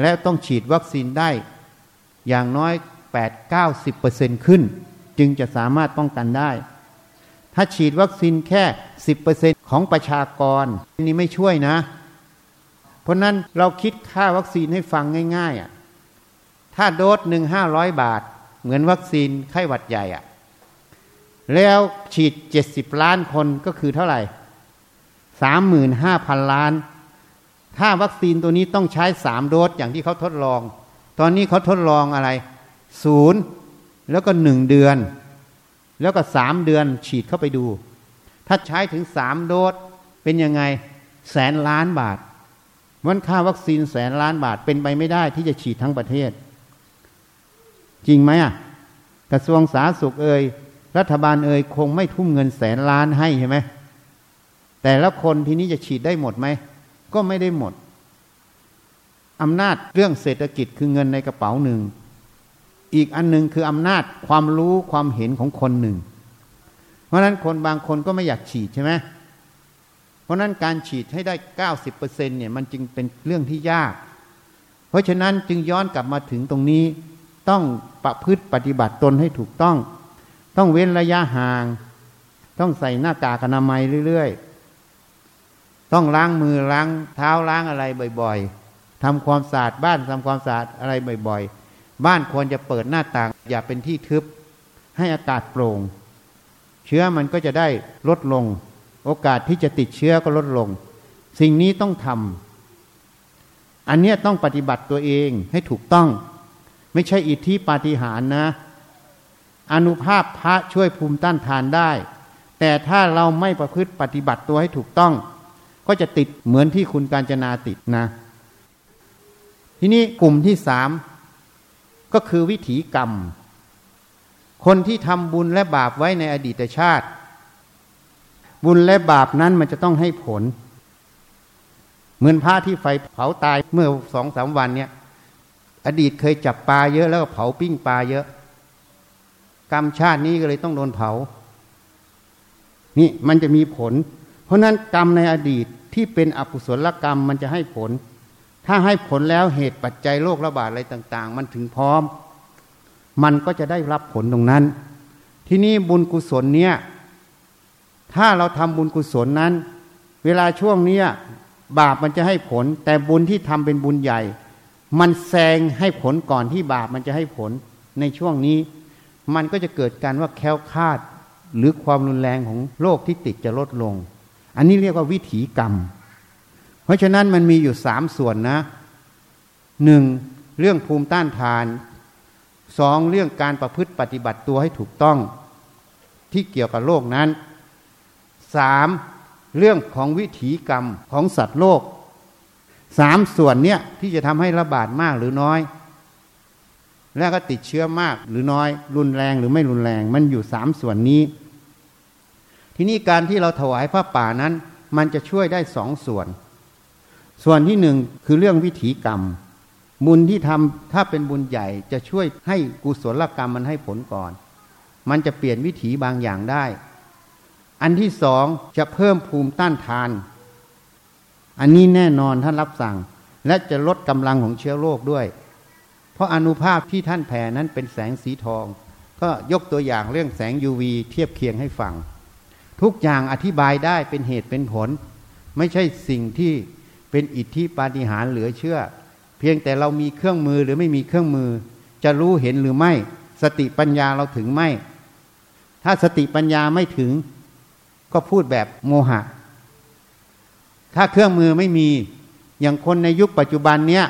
และต้องฉีดวัคซีนได้ อย่างน้อย 8-90%ขึ้น จึงจะสามารถป้องกันได้ ถ้าฉีดวัคซีนแค่ 10%ของประชากรนี่ไม่ช่วยนะ เพราะนั้นเราคิดค่าวัคซีนให้ฟังง่ายๆอะถ้าโดสหนึ่งห้าร้อยบาท เหมือนวัคซีนไข้หวัดใหญ่อะแล้วฉีดเจ็ดสิบล้านคนก็คือเท่าไหร่สามหมื่นห้าพันล้าน ถ้าวัคซีนตัวนี้ต้องใช้สามโดสอย่างที่เขาทดลอง ตอนนี้เขาทดลองอะไรศูนย์แล้วก็หนึ่งเดือน แล้วก็สามเดือนฉีดเข้าไปดู ถ้าใช้ถึงสามโดสเป็นยังไงแสนล้านบาทมันค่าวัคซีนแสนล้านบาทเป็นไปไม่ได้ที่จะฉีดทั้งประเทศ จริงไหมอะกระทรวงสาธารณสุขเอ่ยรัฐบาลเอ่ยคงไม่ทุ่มเงินแสนล้านให้ใช่ไหมแต่ละคนทีนี้จะฉีดได้หมดไหม ก็ไม่ได้หมดอำนาจเรื่องเศรษฐกิจคือเงินในกระเป๋าหนึ่ง อีกอันหนึ่งคืออำนาจความรู้ความเห็นของคนหนึ่ง เพราะนั้นคนบางคนก็ไม่อยากฉีดใช่ไหมเพราะนั้นการฉีดให้ได้เก้าสิบเปอร์เซ็นเนี่ยมันจึงเป็นเรื่องที่ยาก เพราะฉะนั้นจึงย้อนกลับมาถึงตรงนี้ ต้องประพฤติปฏิบัติตนให้ถูกต้อง ต้องเว้นระยะห่าง ต้องใส่หน้ากากอนามัยเรื่อยๆ ต้องล้างมือล้างเท้าล้างอะไรบ่อยๆทำความสะอาดบ้านทำความสะอาดอะไรบ่อยๆ บ้านควรจะเปิดหน้าต่าง อย่าเป็นที่ทึบ ให้อากาศโปร่ง เชื้อมันก็จะได้ลดลง โอกาสที่จะติดเชื้อก็ลดลง สิ่งนี้ต้องทำอันนี้ต้องปฏิบัติตัวเองให้ถูกต้อง ไม่ใช่อิทธิปาฏิหาริย์นะ อนุภาพพระช่วยภูมิต้านทานได้ แต่ถ้าเราไม่ประพฤติปฏิบัติตัวให้ถูกต้อง ก็จะติดเหมือนที่คุณการจนาติดนะ ทีนี้กลุ่มที่สามก็คือวิถีกรรม คนที่ทำบุญและบาปไว้ในอดีตชาติ บุญและบาปนั้นมันจะต้องให้ผล เหมือนพระที่ไฟเผาตายเมื่อสองสามวันเนี่ย อดีตเคยจับปลาเยอะแล้วก็เผาปิ้งปลาเยอะ กรรมชาตินี้ก็เลยต้องโดนเผา นี่มันจะมีผล เพราะนั้นกรรมในอดีต ที่เป็นอกุศลกรรมมันจะให้ผล ถ้าให้ผลแล้วเหตุปัจจัยโรคระบาดอะไรต่าง ๆ มันถึงพร้อม มันก็จะได้รับผลตรงนั้น ที่นี่บุญกุศลเนี่ย ถ้าเราทำบุญกุศลนั้น เวลาช่วงเนี้ยบาปมันจะให้ผล แต่บุญที่ทำเป็นบุญใหญ่ มันแซงให้ผลก่อนที่บาปมันจะให้ผลในช่วงนี้ มันก็จะเกิดการว่าแค้วคาดหรือความรุนแรงของโรคที่ติดจะลดลง อันนี้เรียกว่าวิถีกรรม เพราะฉะนั้นมันมีอยู่สามส่วนนะหนึ่งเรื่องภูมิต้านทานสองเรื่องการประพฤติปฏิบัติตัวให้ถูกต้องที่เกี่ยวกับโลกนั้นสามเรื่องของวิถีกรรมของสัตว์โลกสามส่วนเนี้ยที่จะทำให้ระบาดมากหรือน้อย แล้วก็ติดเชื้อมากหรือน้อย รุนแรงหรือไม่รุนแรง มันอยู่สามส่วนนี้ ทีนี้การที่เราถวายพระป่านั้น มันจะช่วยได้สองส่วน ส่วนที่หนึ่งคือเรื่องวิถีกรรม บุญที่ทำถ้าเป็นบุญใหญ่จะช่วยให้กุศลกรรมมันให้ผลก่อน มันจะเปลี่ยนวิถีบางอย่างได้ อันที่สองจะเพิ่มภูมิต้านทาน อันนี้แน่นอนท่านรับสั่ง และจะลดกำลังของเชื้อโรคด้วย เพราะอนุภาพที่ท่านแผ่นั้นเป็นแสงสีทอง ก็ยกตัวอย่างเรื่องแสง UV เทียบเคียงให้ฟัง ทุกอย่างอธิบายได้เป็นเหตุเป็นผล ไม่ใช่สิ่งที่เป็นอิทธิปาฏิหาริย์เหลือเชื่อ เพียงแต่เรามีเครื่องมือหรือไม่มีเครื่องมือ จะรู้เห็นหรือไม่ สติปัญญาเราถึงไม่ ถ้าสติปัญญาไม่ถึง ก็พูดแบบโมหะ ถ้าเครื่องมือไม่มีอย่างคนในยุคปัจจุบันเนี้ย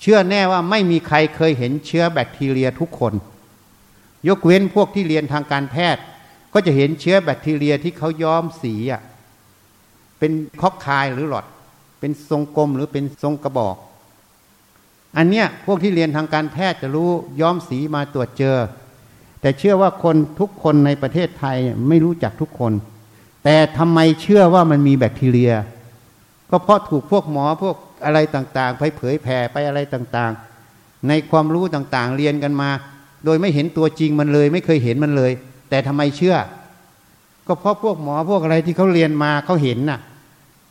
เชื่อแน่ว่าไม่มีใครเคยเห็นเชื้อแบคทีเรียทุกคน ยกเว้นพวกที่เรียนทางการแพทย์ ก็จะเห็นเชื้อแบคทีเรียที่เขาย้อมสีอะเป็นคอกคายหรือหลอด เป็นทรงกลมหรือเป็นทรงกระบอก อันเนี้ยพวกที่เรียนทางการแพทย์จะรู้ย้อมสีมาตรวจเจอ แต่เชื่อว่าคนทุกคนในประเทศไทยไม่รู้จักทุกคน แต่ทำไมเชื่อว่ามันมีแบคทีเรีย ก็เพราะถูกพวกหมอพวกอะไรต่างๆ ไปเผยแผ่ไปอะไรต่างๆ ในความรู้ต่างๆ เรียนกันมา โดยไม่เห็นตัวจริงมันเลย ไม่เคยเห็นมันเลย แต่ทำไมเชื่อ ก็เพราะพวกหมอพวกอะไรที่เขาเรียนมาเขาเห็นน่ะ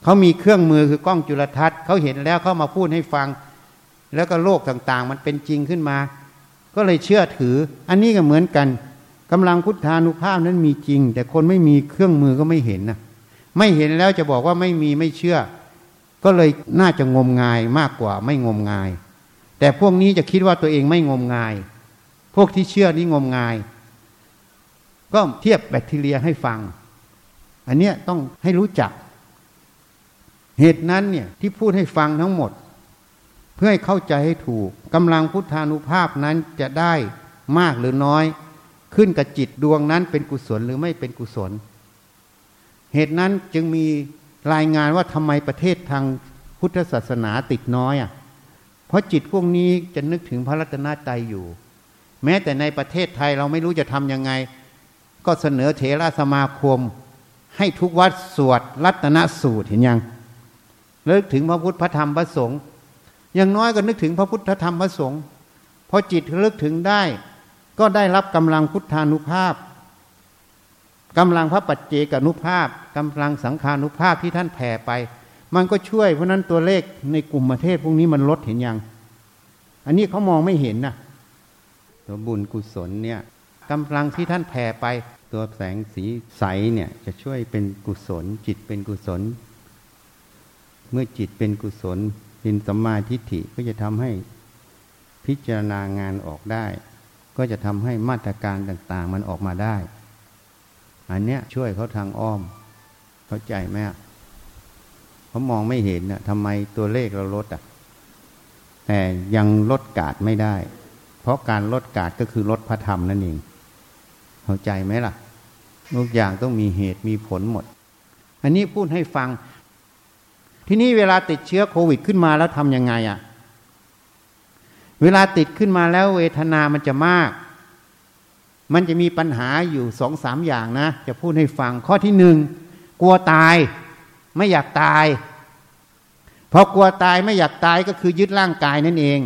เขามีเครื่องมือคือกล้องจุลทรรศน์เขาเห็นแล้วเขามาพูดให้ฟัง แล้วก็โลกต่างๆ มันเป็นจริงขึ้นมา ก็เลยเชื่อถือ อันนี้ก็เหมือนกันกำลังพุทธานุภาพนั้นมีจริง แต่คนไม่มีเครื่องมือก็ไม่เห็นนะไม่เห็นแล้วจะบอกว่าไม่มีไม่เชื่อ ก็เลยน่าจะงมงายมากกว่าไม่งมงาย แต่พวกนี้จะคิดว่าตัวเองไม่งมงาย พวกที่เชื่อนี่งมงาย ก็เทียบแบคทีเรียให้ฟัง อันเนี้ยต้องให้รู้จัก เหตุนั้นเนี่ยที่พูดให้ฟังทั้งหมด เพื่อให้เข้าใจให้ถูกกำลังพุทธานุภาพนั้นจะได้มากหรือน้อย ขึ้นกับจิตดวงนั้นเป็นกุศลหรือไม่เป็นกุศล เหตุนั้นจึงมีรายงานว่าทำไมประเทศทางพุทธศาสนาติดน้อยอะเพราะจิตพวกนี้จะนึกถึงพระรัตนตรัยอยู่ แม้แต่ในประเทศไทยเราไม่รู้จะทำยังไง ก็เสนอเถระสมาคม ให้ทุกวัดสวดรัตนสูตรเห็นยังเลิกถึงพระพุทธพระธรรมพระสงฆ์อย่างน้อยก็นึกถึงพระพุทธธรรมพระสงฆ์พอจิตเลิกถึงได้ ก็ได้รับกำลังพุทธานุภาพกำลังพระปัจเจกนุภาพกำลังสังขานุภาพที่ท่านแผ่ไป มันก็ช่วยเพราะนั้นตัวเลขในกลุ่มประเทศพวกนี้มันลดเห็นยัง อันนี้เขามองไม่เห็นนะตัวบุญกุศลเนี่ย กำลังที่ท่านแผ่ไป ตัวแสงสีใสเนี่ยจะช่วยเป็นกุศล จิตเป็นกุศล เมื่อจิตเป็นกุศลเป็นสัมมาทิฏฐิก็จะทำให้พิจารณางานออกได้ ก็จะทำให้มาตรการต่างๆ มันออกมาได้ อันเนี้ยช่วยเขาทางอ้อม เข้าใจไหมเขามองไม่เห็นนะทำไมตัวเลขเราลดอะแต่ยังลดกาดไม่ได้ เพราะการลดกาดก็คือลดพระธรรมนั่นเอง เข้าใจไหมล่ะทุกอย่างต้องมีเหตุมีผลหมด อันนี้พูดให้ฟัง ที่นี่เวลาติดเชื้อโควิดขึ้นมาแล้วทำยังไงอะ่ะ เวลาติดขึ้นมาแล้วเวทนามันจะมาก มันจะมีปัญหาอยู่สองสามอย่างนะ จะพูดให้ฟัง ข้อที่หนึ่งกลัวตาย ไม่อยากตายพอกลัวตายไม่อยากตายก็คือยึดร่างกายนั่นเอง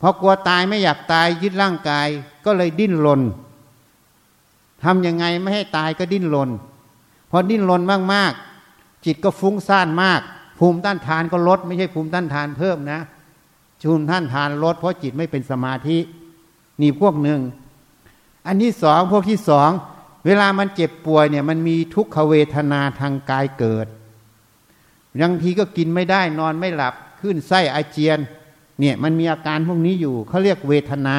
พอกลัวตายไม่อยากตายยึดร่างกาย ก็เลยดิ้นรน ทำยังไงไม่ให้ตายก็ดิ้นรนพอดิ้นรนมากๆ จิตก็ฟุ้งซ่านมาก ภูมิต้านทานก็ลด ไม่ใช่ภูมิต้านทานเพิ่มนะภูมิต้านทานลดเพราะจิตไม่เป็นสมาธิ นี่พวกหนึ่ง อันที่สองพวกที่สองเวลามันเจ็บป่วยเนี่ยมันมีทุกขเวทนาทางกายเกิดบางทีก็กินไม่ได้นอนไม่หลับขึ้นไส้อาเจียน เนี่ยมันมีอาการพวกนี้อยู่เขาเรียกเวทนา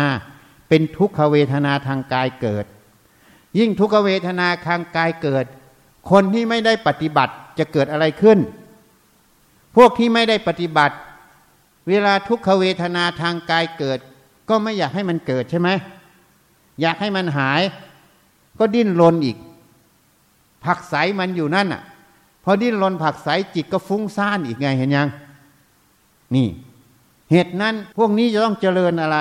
เป็นทุกขเวทนาทางกายเกิด ยิ่งทุกขเวทนาทางกายเกิด คนที่ไม่ได้ปฏิบัติจะเกิดอะไรขึ้น พวกที่ไม่ได้ปฏิบัติ เวลาทุกขเวทนาทางกายเกิด ก็ไม่อยากให้มันเกิดใช่ไหมอยากให้มันหาย ก็ดิ้นรนอีก ผักใสมันอยู่นั่นอะพอดิ้นรนผักใสจิตก็ฟุ้งซ่านอีกไงเห็นยัง นี่ เหตุนั้นพวกนี้จะต้องเจริญอะไร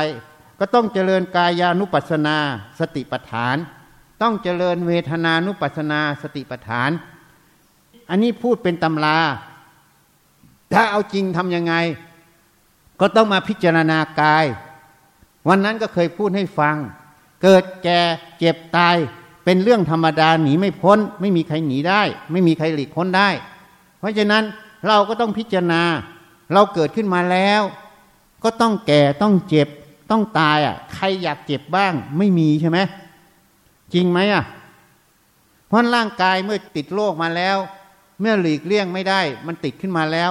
ก็ต้องเจริญกายานุปัสนา สติปัฏฐาน ต้องเจริญเวทนานุปัสนาสติปัฏฐาน อันนี้พูดเป็นตำรา ถ้าเอาจริงทำยังไง ก็ต้องมาพิจารณากาย วันนั้นก็เคยพูดให้ฟัง เกิดแก่เจ็บตาย เป็นเรื่องธรรมดาหนีไม่พ้น ไม่มีใครหนีได้ ไม่มีใครหลีกพ้นได้ เพราะฉะนั้นเราก็ต้องพิจารณา เราเกิดขึ้นมาแล้ว ก็ต้องแก่ต้องเจ็บต้องตายอะ ใครอยากเจ็บบ้างไม่มีใช่ไหม จริงไหมอะ เพราะร่างกายเมื่อติดโรคมาแล้ว เมื่อหลีกเลี่ยงไม่ได้ มันติดขึ้นมาแล้ว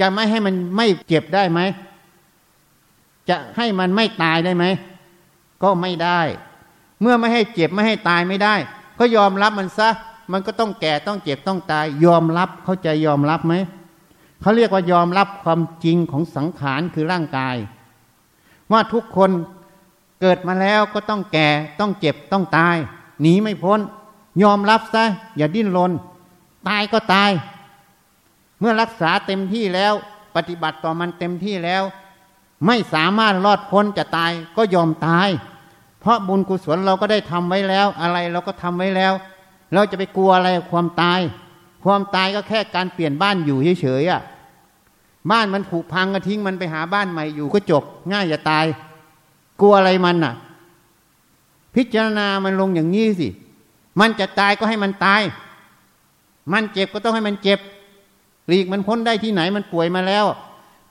จะไม่ให้มันไม่เจ็บได้ไหม จะให้มันไม่ตายได้ไหม ก็ไม่ได้ เมื่อไม่ให้เจ็บไม่ให้ตายไม่ได้ ก็ยอมรับมันซะ มันก็ต้องแก่ต้องเจ็บต้องตาย ยอมรับเข้าใจยอมรับไหมเขาเรียกว่ายอมรับความจริงของสังขารคือร่างกาย ว่าทุกคน เกิดมาแล้วก็ต้องแก่ต้องเจ็บต้องตาย หนีไม่พ้น ยอมรับซะอย่าดิ้นรนตายก็ตาย เมื่อรักษาเต็มที่แล้ว ปฏิบัติต่อมันเต็มที่แล้ว ไม่สามารถรอดพ้นจะตายก็ยอมตาย เพราะบุญกุศลเราก็ได้ทำไว้แล้ว อะไรเราก็ทำไว้แล้ว เราจะไปกลัวอะไรความตาย ความตายก็แค่การเปลี่ยนบ้านอยู่เฉยๆอะบ้านมันผุพังก็ทิ้งมันไปหาบ้านใหม่อยู่ก็จบง่ายจะตาย กลัวอะไรมันอะ พิจารณามันลงอย่างนี้สิ มันจะตายก็ให้มันตาย มันเจ็บก็ต้องให้มันเจ็บหลีกมันพ้นได้ที่ไหนมันป่วยมาแล้ว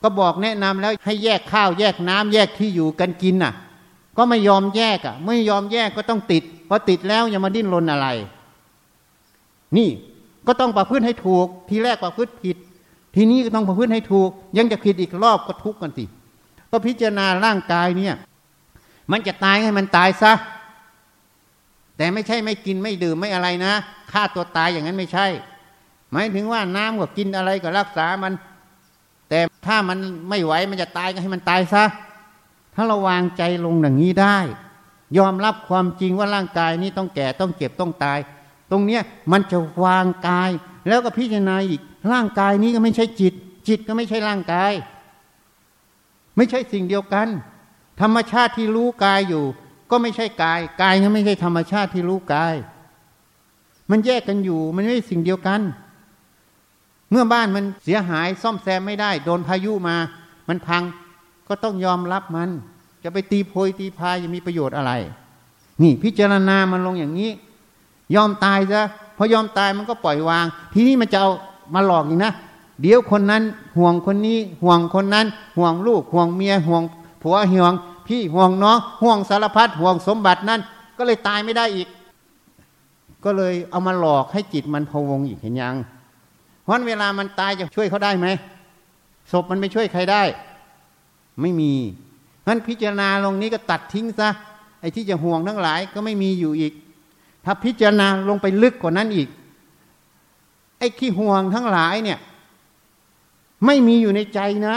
ก็บอกแนะนำแล้วให้แยกข้าวแยกน้ำแยกที่อยู่กันกินน่ะ ก็ไม่ยอมแยกอะ ไม่ยอมแยกก็ต้องติดพอติดแล้วอย่ามาดิ้นรนอะไร นี่ก็ต้องประพฤติให้ถูก ทีแรกประพฤติผิด ทีนี้ก็ต้องประพฤติให้ถูก ยังจะผิดอีกรอบก็ทุกข์กันสิก็พิจารณาร่างกายเนี่ย มันจะตายให้มันตายซะ แต่ไม่ใช่ไม่กินไม่ดื่มไม่อะไรนะฆ่าตัวตายอย่างนั้นไม่ใช่ หมายถึงว่าน้ำก็กินอะไรก็รักษามัน แต่ถ้ามันไม่ไหวมันจะตายก็ให้มันตายซะ ถ้าเราวางใจลงอย่างนี้ได้ ยอมรับความจริงว่าร่างกายนี้ต้องแก่ต้องเจ็บต้องตาย ตรงเนี้ยมันจะวางกาย แล้วก็พิจารณาอีกร่างกายนี้ก็ไม่ใช่จิต จิตก็ไม่ใช่ร่างกาย ไม่ใช่สิ่งเดียวกัน ธรรมชาติที่รู้กายอยู่ ก็ไม่ใช่กาย กายก็ไม่ใช่ธรรมชาติที่รู้กาย มันแยกกันอยู่ มันไม่ใช่สิ่งเดียวกัน เมื่อบ้านมันเสียหายซ่อมแซมไม่ได้ โดนพายุมา มันพังก็ต้องยอมรับมัน จะไปตีโพยตีพายจะมีประโยชน์อะไร นี่พิจารณามันลงอย่างนี้ ยอมตายซะพอยอมตายมันก็ปล่อยวาง ทีนี้มันจะเอามาหลอกอีกนะเดี๋ยวคนนั้นห่วงคนนี้ห่วงคนนั้น ห่วงลูกห่วงเมียห่วง ผัวห่วง พี่ห่วงน้องห่วงสารพัดห่วงสมบัตินั้นก็เลยตายไม่ได้อีก ก็เลยเอามาหลอกให้จิตมันพวงอีกเห็นยังเพราะเวลามันตายจะช่วยเขาได้ไหมศพมันไม่ช่วยใครได้ ไม่มีนั้นพิจารณาลงนี้ก็ตัดทิ้งซะไอ้ที่จะห่วงทั้งหลายก็ไม่มีอยู่อีก ถ้าพิจารณาลงไปลึกกว่านั้นอีก ไอ้ขี้ห่วงทั้งหลายเนี่ย ไม่มีอยู่ในใจนะ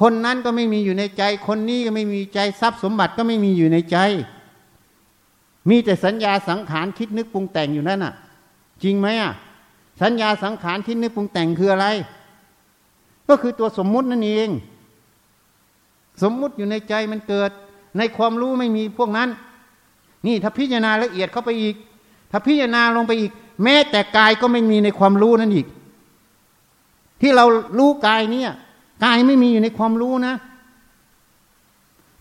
คนนั้นก็ไม่มีอยู่ในใจ คนนี้ก็ไม่มีใจทรัพย์สมบัติก็ไม่มีอยู่ในใจ มีแต่สัญญาสังขารคิดนึกปรุงแต่งอยู่นั่นน่ะ จริงไหมอะ สัญญาสังขารคิดนึกปรุงแต่งคืออะไร ก็คือตัวสมมุตินั่นเอง สมมุติอยู่ในใจมันเกิด ในความรู้ไม่มีพวกนั้น นี่ถ้าพิจารณาละเอียดเข้าไปอีก ถ้าพิจารณาลงไปอีก แม้แต่กายก็ไม่มีในความรู้นั่นอีก ที่เรารู้กายเนี่ย กายไม่มีอยู่ในความรู้นะ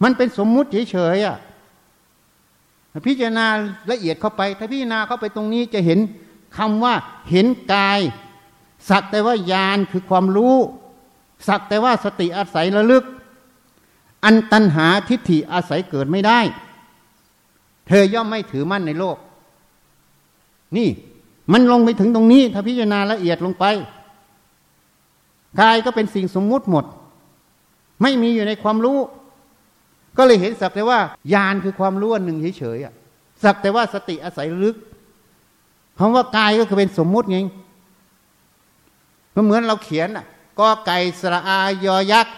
มันเป็นสมมุติเฉยๆอะพิจารณาละเอียดเข้าไป ถ้าพิจารณาเข้าไปตรงนี้จะเห็นคำว่าเห็นกาย สักแต่ว่าญาณคือความรู้ สักแต่ว่าสติอาศัยระลึก อันตันหาทิฏฐิอาศัยเกิดไม่ได้ เธอย่อมไม่ถือมั่นในโลก นี่มันลงไปถึงตรงนี้ ถ้าพิจารณาละเอียดลงไป กายก็เป็นสิ่งสมมุติหมด ไม่มีอยู่ในความรู้ ก็เลยเห็นสักแต่ว่าญาณคือความรู้อันหนึ่งเฉยๆสักแต่ว่าสติอาศัยลึกคำว่ากายก็คือเป็นสมมุติไงก็เหมือนเราเขียนอะก็ไก่สระอายอยักษ์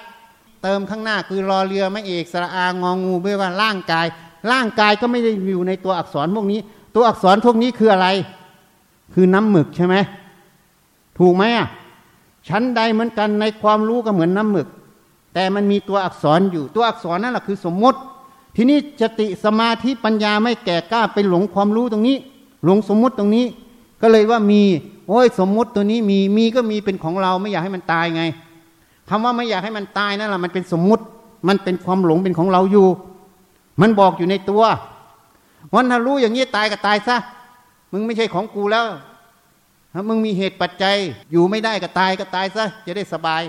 เติมข้างหน้าคือรอเรือไม่เอกสระอางองูไม่ว่าร่างกาย ร่างกายก็ไม่ได้อยู่ในตัวอักษรพวกนี้ ตัวอักษรพวกนี้คืออะไร คือน้ำหมึกใช่ไหมถูกไหมอะ ชั้นใดเหมือนกันในความรู้ก็เหมือนน้ำหมึก แต่มันมีตัวอักษรอยู่ตัวอักษรนั่นแหละคือสมมติ ทีนี้จติสมาธิปัญญาไม่แก่กล้าไปหลงความรู้ตรงนี้ หลงสมมติตรงนี้ ก็เลยว่ามี โอ้ยสมมติตัวนี้มีมีก็มีเป็นของเราไม่อยากให้มันตายไงคำว่าไม่อยากให้มันตายนั่นแหละมันเป็นสมมติ มันเป็นความหลงเป็นของเราอยู่ มันบอกอยู่ในตัววันถ้ารู้อย่างนี้ตายก็ตายซะมึงไม่ใช่ของกูแล้ว ถ้ามึงมีเหตุปัจจัยอยู่ไม่ได้ก็ตายก็ตายซะจะได้สบาย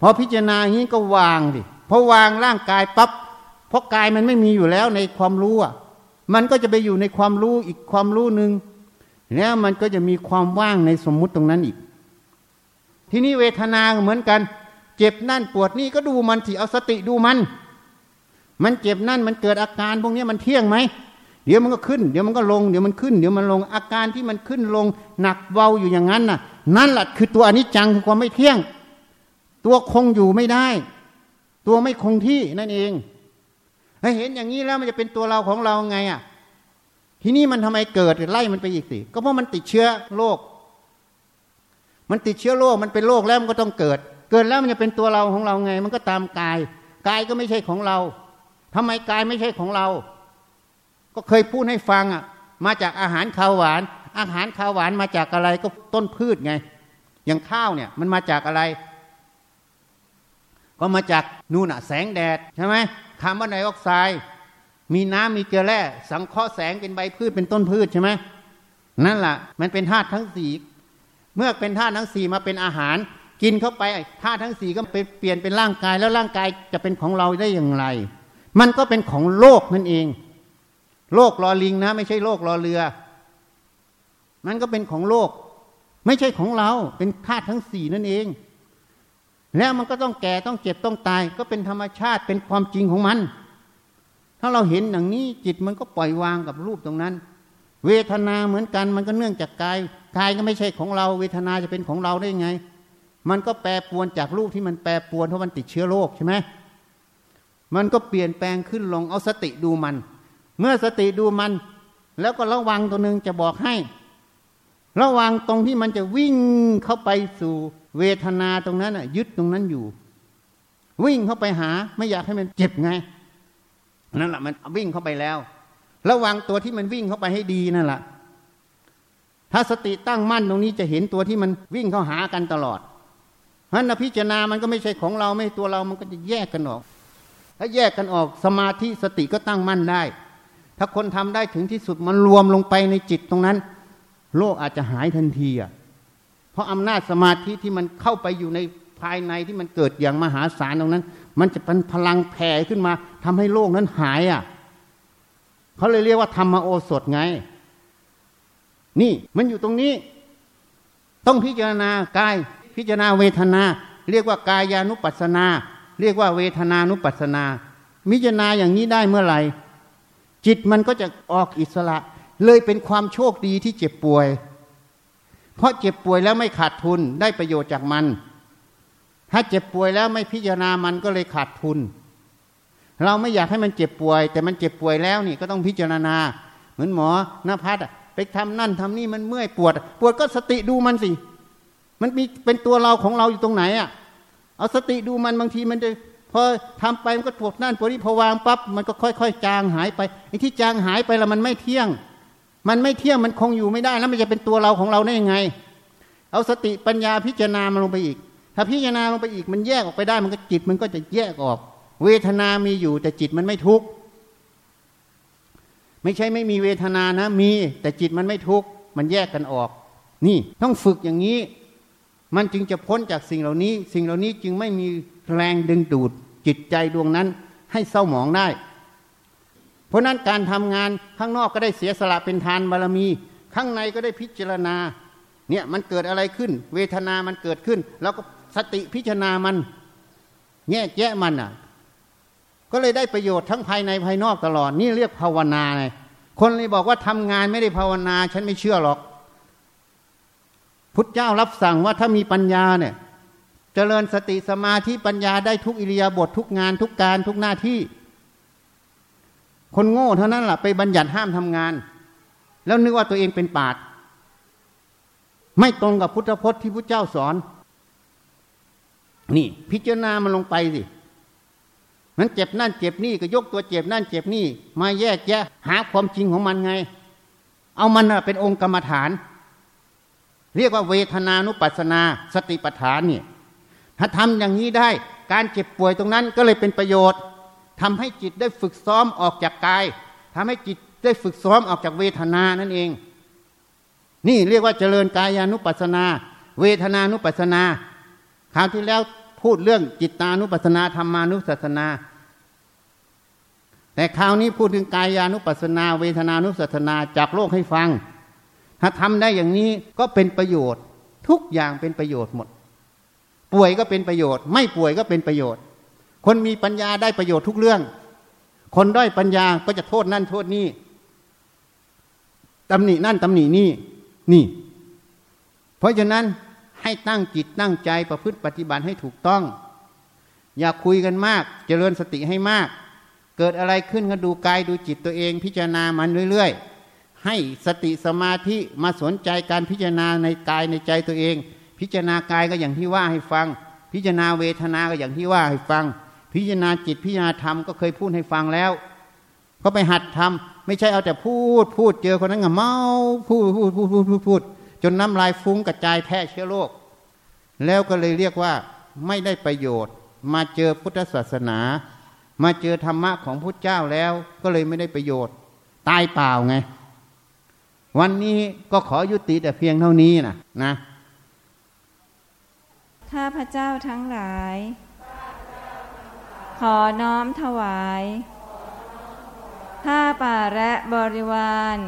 พอพิจารณาอย่างนี้ก็วางดิพอวางร่างกายปับ๊บเพราะกายมันไม่มีอยู่แล้วในความรู้อะ มันก็จะไปอยู่ในความรู้อีกความรู้หนึ่งแล้วมันก็จะมีความว่างในสมมุติตรงนั้นอีก ทีนี้เวทนาเหมือนกัน เจ็บนั่นปวดนี่ก็ดูมันสิเอาสติดูมัน มันเจ็บนั่นมันเกิดอาการพวกนี้มันเที่ยงไหม เดี๋ยวมันก็ขึ้น เดี๋ยวมันก็ลง เดี๋ยวมันขึ้น เดี๋ยวมันลง อาการที่มันขึ้นลง หนักเบาอยู่อย่างนั้นน่ะ นั่นแหละคือตัวอนิจจังคือความไม่เที่ยง ตัวคงอยู่ไม่ได้ ตัวไม่คงที่นั่นเองให้เห็นอย่างนี้แล้วมันจะเป็นตัวเราของเราไงอะ ทีนี้มันทำไมเกิดไล่มันไปอีกสิ ก็เพราะมันติดเชื้อโรค มันติดเชื้อโรค มันเป็นโรคแล้วมันก็ต้องเกิด เกิดแล้วมันจะเป็นตัวเราของเราไง มันก็ตามกาย กายก็ไม่ใช่ของเราทำไมกายไม่ใช่ของเรา ก็เคยพูดให้ฟังอะมาจากอาหารข้าวหวาน อาหารข้าวหวานมาจากอะไรก็ต้นพืชไง อย่างข้าวเนี่ยมันมาจากอะไร ก็มาจากนู่นอะแสงแดดใช่ไหมคาร์บอนไดออกไซด์มีน้ำมีเกลือแร่สังเคราะห์แสงเป็นใบพืชเป็นต้นพืชใช่ไหมนั่นแหละมันเป็นธาตุทั้งสี่เมื่อเป็นธาตุทั้งสี่มาเป็นอาหาร กินเข้าไปธาตุทั้งสี่ก็ไปเปลี่ยนเป็นร่างกายแล้วร่างกายจะเป็นของเราได้อย่างไร มันก็เป็นของโลกนั่นเอง โลกรอลิงนะ ไม่ใช่โลกรอเรือ มันก็เป็นของโลก ไม่ใช่ของเรา เป็นธาตุทั้งสี่นั่นเอง แล้วมันก็ต้องแก่ต้องเจ็บต้องตาย ก็เป็นธรรมชาติเป็นความจริงของมัน ถ้าเราเห็นอย่างนี้จิตมันก็ปล่อยวางกับรูปตรงนั้น เวทนาเหมือนกัน มันก็เนื่องจากกายกายก็ไม่ใช่ของเรา เวทนาจะเป็นของเราได้ไง มันก็แปรปวนจากรูปที่มันแปรปวนเพราะมันติดเชื้อโรคใช่ไหมมันก็เปลี่ยนแปลงขึ้นลงเอาสติดูมัน เมื่อสติดูมัน แล้วก็ระวังตัวหนึ่งจะบอกให้ ระวังตรงที่มันจะวิ่งเข้าไปสู่เวทนาตรงนั้นอะยึดตรงนั้นอยู่ วิ่งเข้าไปหาไม่อยากให้มันเจ็บไงนั่นแหละมันวิ่งเข้าไปแล้ว ระวังตัวที่มันวิ่งเข้าไปให้ดีนั่นแหละถ้าสติตั้งมั่นตรงนี้จะเห็นตัวที่มันวิ่งเข้าหากันตลอดเพราะนั้นพิจารณามันก็ไม่ใช่ของเราไม่ตัวเรามันก็จะแยกกันออก ถ้าแยกกันออกสมาธิสติก็ตั้งมั่นได้ ถ้าคนทำได้ถึงที่สุดมันรวมลงไปในจิตตรงนั้น โลกอาจจะหายทันทีอะเพราะอำนาจสมาธิที่มันเข้าไปอยู่ในภายในที่มันเกิดอย่างมหาศาลตรงนั้น มันจะเป็นพลังแผ่ขึ้นมาทำให้โลกนั้นหายอะเขาเลยเรียกว่าธรรมโอสถไง นี่มันอยู่ตรงนี้ ต้องพิจารณากายพิจารณาเวทนา เรียกว่ากายานุปัสสนา เรียกว่าเวทนานุปัสสนาพิจารณาอย่างนี้ได้เมื่อไหร่ จิตมันก็จะออกอิสระ เลยเป็นความโชคดีที่เจ็บป่วย เพราะเจ็บป่วยแล้วไม่ขาดทุนได้ประโยชน์จากมัน ถ้าเจ็บป่วยแล้วไม่พิจารณามันก็เลยขาดทุน เราไม่อยากให้มันเจ็บป่วย แต่มันเจ็บป่วยแล้วนี่ก็ต้องพิจารณา เหมือนหมอหนภัสไปทำนั่นทำนี่มันเมื่อยปวด ปวดก็สติดูมันสิ มันมีเป็นตัวเราของเราอยู่ตรงไหนอะเอาสติดูมันบางทีมันจะ พอทำไปมันก็ปวดนั่นปวดนี่พอวางปั๊บมันก็ค่อยๆ จางหายไปไอ้ที่จางหายไปล้วมันไม่เที่ยง มันไม่เที่ยงมันคงอยู่ไม่ได้แล้วมันจะเป็นตัวเราของเราได้ยังไง เอาสติปัญญาพิจารณามันลงไปอีก ถ้าพิจารณาลงไปอีกมันแยกออกไปได้ มันก็จิตมันก็จะแยกออก เวทนามีอยู่แต่จิตมันไม่ทุกข์ไม่ใช่ไม่มีเวทนานะ มีแต่จิตมันไม่ทุกข์มันแยกกันออก นี่ต้องฝึกอย่างนี้ มันจึงจะพ้นจากสิ่งเหล่านี้ สิ่งเหล่านี้จึงไม่มีแรงดึงดูดจิตใจดวงนั้นให้เศร้าหมองได้ เพราะนั้นการทำงานข้างนอกก็ได้เสียสละเป็นทานบารมี ข้างในก็ได้พิจารณาเนี่ยมันเกิดอะไรขึ้น เวทนามันเกิดขึ้น แล้วก็สติพิจารณามันแยกแยะมันอะ ก็เลยได้ประโยชน์ทั้งภายในภายนอกตลอด นี่เรียกภาวนาไงคนเลยบอกว่าทำงานไม่ได้ภาวนา ฉันไม่เชื่อหรอก พุทธเจ้ารับสั่งว่าถ้ามีปัญญาเนี่ย เจริญสติสมาธิปัญญาได้ทุกอิริยาบถททุกงานทุกการทุกหน้าที่ คนโง่เท่านั้นแหละไปบัญญัติห้ามทำงาน แล้วนึกว่าตัวเองเป็นปาดไม่ตรงกับพุทธพจน์ที่พุทธเจ้าสอน นี่ พิจารณามันลงไปสิมันเจ็บนั่นเจ็บนี่ก็ยกตัวเจ็บนั่นเจ็บนี่ มาแยกแยะ หาความจริงของมันไง เอามันเป็นองค์กรรมฐาน เรียกว่าเวทนานุปัสนา สติปัฏฐานเนี่ย ถ้าทำอย่างนี้ได้ การเจ็บป่วยตรงนั้นก็เลยเป็นประโยชน์ทำให้จิตได้ฝึกซ้อมออกจากกายทำให้จิตได้ฝึกซ้อมออกจากเวทนานั่นเอง นี่เรียกว่าเจริญกายานุปัสนา เวทนานุปัสนา คราวที่แล้วพูดเรื่องจิตานุปัสนาธรรมานุปัสนา แต่คราวนี้พูดถึงกายานุปัสนา เวทนานุปัสนาจากโลกให้ฟัง ถ้าทำได้อย่างนี้ก็เป็นประโยชน์ ทุกอย่างเป็นประโยชน์หมด ป่วยก็เป็นประโยชน์ ไม่ป่วยก็เป็นประโยชน์ คนมีปัญญาได้ประโยชน์ทุกเรื่อง คนด้อยปัญญาก็จะโทษนั่นโทษนี่ตำหนินั่นตำหนินี่นี่ เพราะฉะนั้นให้ตั้งจิตตั้งใจประพฤติปฏิบัติให้ถูกต้อง อย่าคุยกันมาก เจริญสติให้มาก เกิดอะไรขึ้นก็ดูกายดูจิตตัวเองพิจารณามันเรื่อยๆ ให้สติสมาธิมาสนใจการพิจารณาในกายในใจตัวเอง พิจารณากายก็อย่างที่ว่าให้ฟัง พิจารณาเวทนาก็อย่างที่ว่าให้ฟัง พิจารณาจิตพิจารณาธรรมก็เคยพูดให้ฟังแล้ว ก็ไปหัดทำไม่ใช่เอาแต่พูดพูดเจอคนนั้นก็เมาพูดพูดพูดพูดพูดพูดจนน้ำลายฟุ้งกระจายแพร่เชื้อโรคแล้วก็เลยเรียกว่าไม่ได้ประโยชน์ มาเจอพุทธศาสนา มาเจอธรรมะของพุทธเจ้าแล้วก็เลยไม่ได้ประโยชน์ ตายเปล่าไง วันนี้ก็ขอยุติแต่เพียงเท่านี้นะนะ ข้าพระเจ้าทั้งหลาย ขอน้อมถวายข้าป่าและบริวาร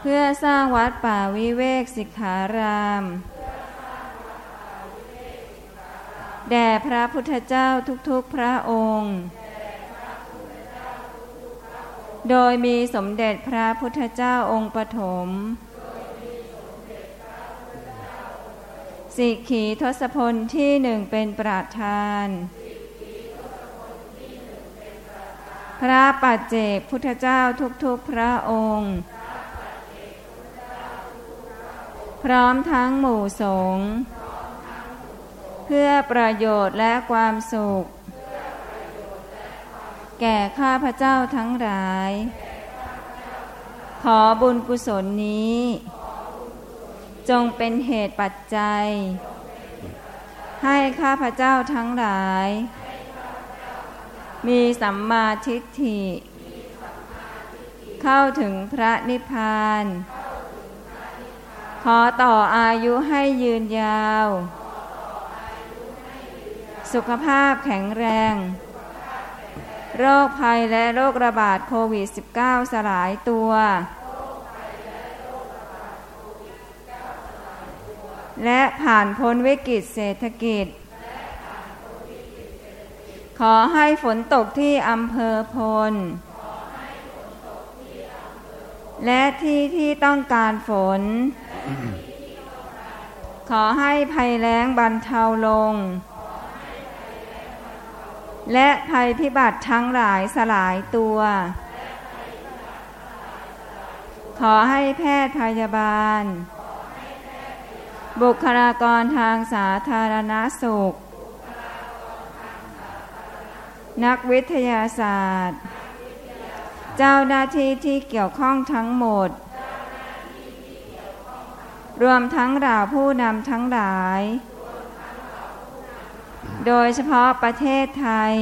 เพื่อสร้างวัดป่าวิเวกสิกขาราม แด่พระพุทธเจ้าทุกๆพระองค์ โดยมีสมเด็จพระพุทธเจ้าองค์ปฐม สิกขีทศพลที่หนึ่งเป็นประธาน พระปัจเจกพุทธเจ้าทุกๆพระองค์ พร้อมทั้งหมู่สงฆ์เพื่อประโยชน์และความสุข แก่ข้าพเจ้าทั้งหลาย ขอบุญกุศลนี้ จงเป็นเหตุปัจจัย ให้ข้าพเจ้าทั้งหลาย มีสัมมาทิฏฐิ เข้าถึงพระนิพพาน ขอต่ออายุให้ยืนยาว สุขภาพแข็งแรง โรคภัยและโรคระบาดโควิด -19 สลายตัว และผ่านพ้นวิกฤตเศรษฐกิจ ขอให้ฝนตกที่อำเภอพล และที่ที่ต้องการฝน ขอให้ภัยแล้งบรรเทาลง และภัยพิบัติทั้งหลายสลายตัว ขอให้แพทย์พยาบาล บุคลากรทางสาธารณสุข นักวิทยาศาสตร์ เจ้าหน้าที่ที่เกี่ยวข้องทั้งหมด รวมทั้งเราผู้นำทั้งหลาย โดยเฉพาะประเทศไทย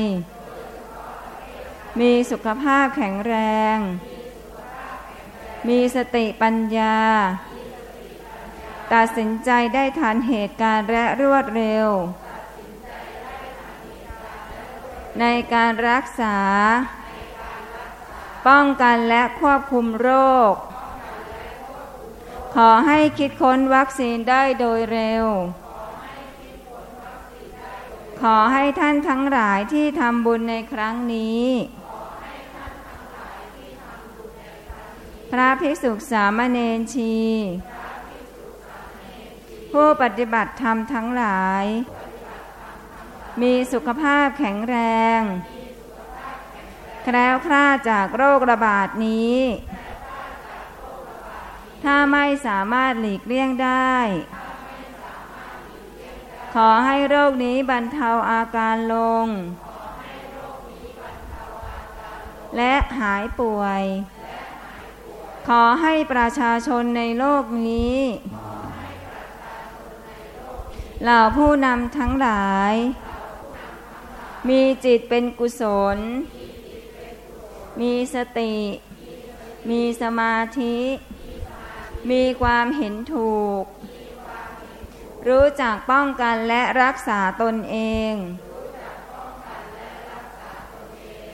มีสุขภาพแข็งแรง มีสติปัญญา ตัดสินใจได้ทันเหตุการณ์และรวดเร็ว ในการรักษา ป้องกันและควบคุมโรค ขอให้คิดค้นวัคซีนได้โดยเร็ว ขอให้ท่านทั้งหลายที่ทำบุญในครั้งนี้พระภิกษุสามเณรชี ผู้ปฏิบัติธรรมทั้งหลาย มีสุขภาพแข็งแรง แคล้วคลาดจากโรคระบาดนี้ ถ้าไม่สามารถหลีกเลี่ยงได้ ขอให้โรคนี้บรรเทาอาการลง และหายป่วย ขอให้ประชาชนในโลกนี้ เหล่าผู้นำทั้งหลาย มีจิตเป็นกุศล มีสติ มีสมาธิ มีความเห็นถูก รู้จักป้องกันและรักษาตนเอง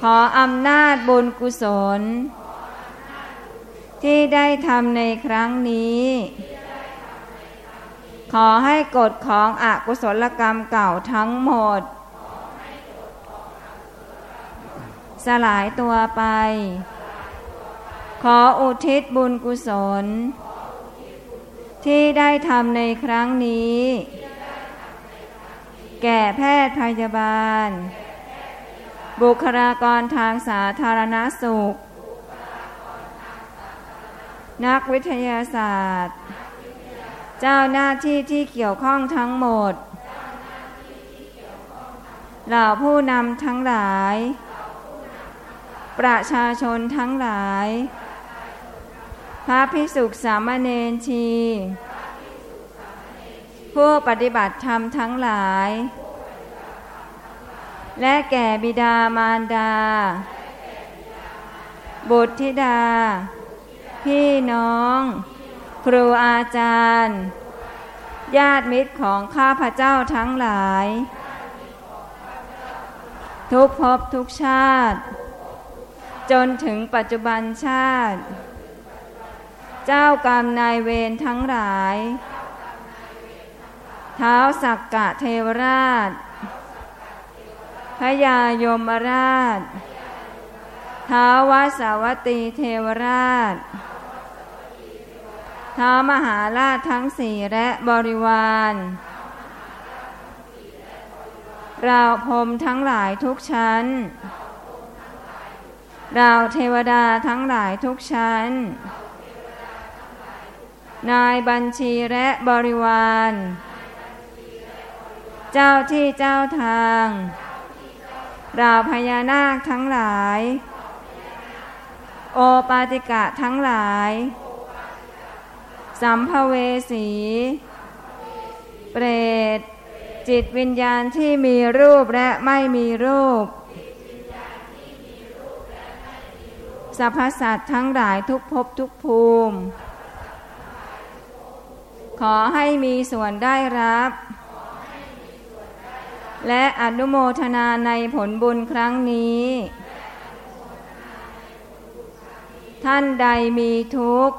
ขออำนาจบุญกุศล ที่ได้ทำในครั้งนี้ ขอให้กฎของอกุศลกรรมเก่าทั้งหมด สลายตัวไป ขออุทิศบุญกุศล ที่ได้ทำในครั้งนี้ แก่แพทย์พยาบาล บุคลากรทางสาธารณสุข นักวิทยาศาสตร์ เจ้าหน้าที่ที่เกี่ยวข้องทั้งหมด เหล่าผู้นำทั้งหลาย ประชาชนทั้งหลาย พระพิสุสามเณรชี ผู้ปฏิบัติธรรมทั้งหลาย และแก่บิดามารดา บุตรธิดา พี่น้อง ครูอาจารย์ ญาติมิตรของข้าพเจ้าทั้งหลาย ทุกภพทุกชาติ จนถึงปัจจุบันชาติ เจ้ากรรมนายเวรทั้งหลาย เท้าสักกะเทวราชพยายมราชพท้าวสาวัตตีเทวราช ท้ามหาราชทั้งสี่และบริวาร เราพรมทั้งหลายทุกชั้น เราเทวดาทั้งหลายทุกชั้น นายบัญชีและบริวาร เจ้าที่เจ้าทาง เราพญานาคทั้งหลาย โอปาติกะทั้งหลาย สัมภเวสี เปรต จิตวิญญาณที่มีรูปและไม่มีรูปสรรพสัตว์ทั้งหลายทุกภพทุกภูมิ ขอให้มีส่วนได้รับ และอนุโมทนาในผลบุญครั้งนี้ ท่านใดมีทุกข์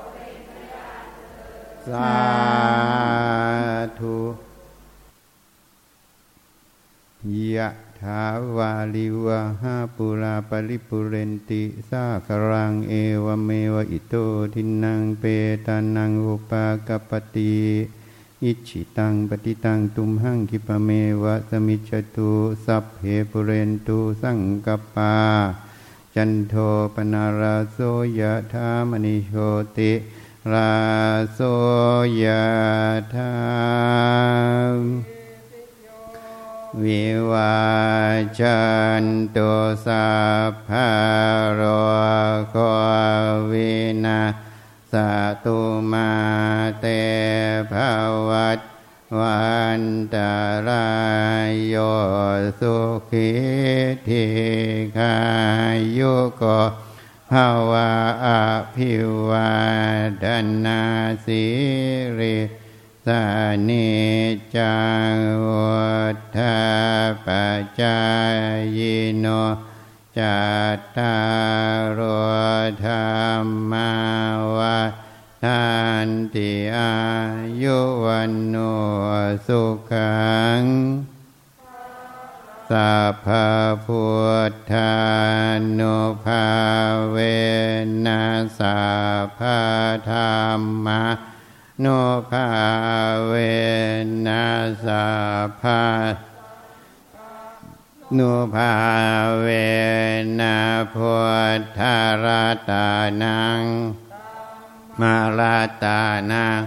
สาธุยะถาวาริวะหาปูรา ปะริปูเรนติสาคะรังเอวะเมวะ อิโตทินนังเปตานังอุปะกัปปะติอิจฉิตังปัตถิตังตุมหัง ขิปปะเมวะ สะมิชฌะตุสัพเพปุเรนตุสังกปา จันโทปนาราโสยะธามณิโชติ ราโสยธาวิวาจันตุสัพพะโรโควินาสตุมาเตภวัตวันตรายโยสุขิธิขายุโก ภาวะอภิวาดนาสิริสานิจังวุฒาปจายโนจัตตารโอธรรมาวาทานติอายุวันโนสุขัง สัพพะพุทธานุภาเวนัสัพพะธรรมะนุภาเวนัสัพพนุภาเวนะพุทธรตานังมาราตานัง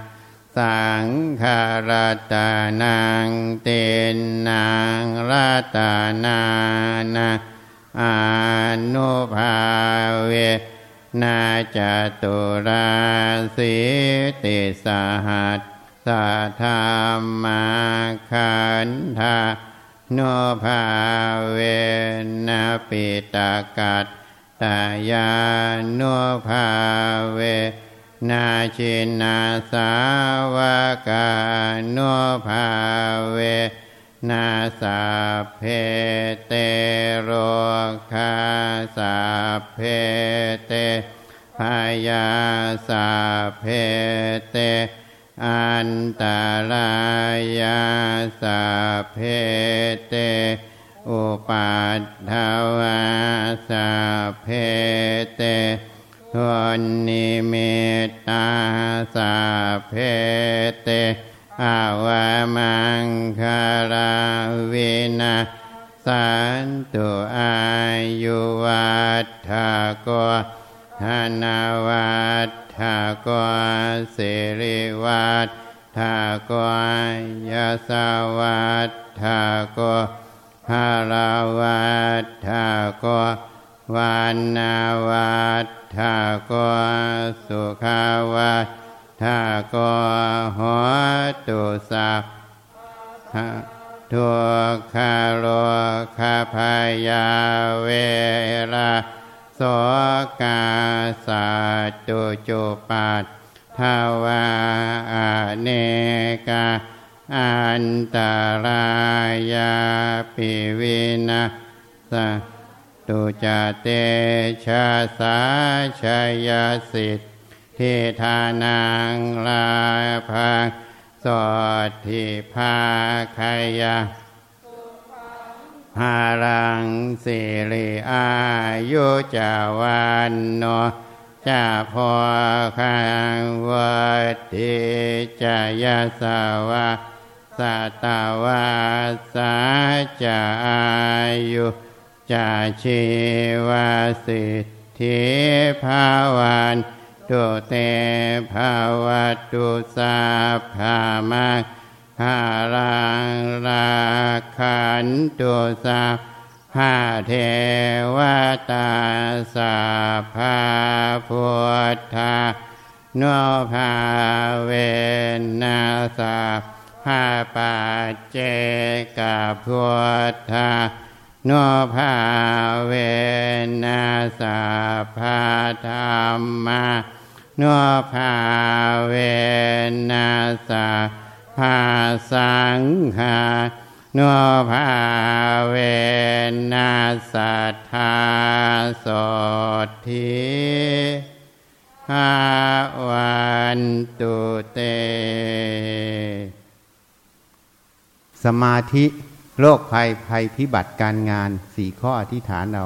สังฆาราตานังเตนนางราตานานาอนุภาเวนาจตุราสิติสหัสสะธรรมาขันธาโนภาเวนะปิตากัตตายาโนภาเว นาชินาสาวกาโนภาเว นาสาเพเตโรคาสาเพเตพยาสาเพเต อันตรายาสาเพเต อุปัฏฐวาสาเพเต ทนนิมิตตาสาเพเตอาวามังคาราวินาสันตุอายุวัฏฐโกธนาวัฏฐโกสิริวัฏฐโกยาสวัฏฐโกภาราวัฏฐโก วันนาวัฏฐโกสุขาวัฏฐโกโหตุสัพทุกขาโลคาพยาเวราโสกาสาตุจุปัตทาวาเนกาอันตรายาปิวินาส ตุจเตชะสาชยสิทธิทานังลาภังสดทิภาคายาหารังสิริอายุจาวันโนจาพอคังวัติจายาสาวาสัตวาสาจาอายุ จาชีวาสิทธิภาวันตุเตภาวตุสาภามาหารังราคันตุสาหาเทวตาสาภาพุทธาโนภาเวนัสาภาปัจเจกพุทธา โนภาเวนัสภาธรรมาโนภาเวนัสภาสังฆาโนภาเวนัสธาสทิหาวันตุเต สมาธิ โรคภัยภัยพิบัติการงานสี่ข้ออธิษฐานเรา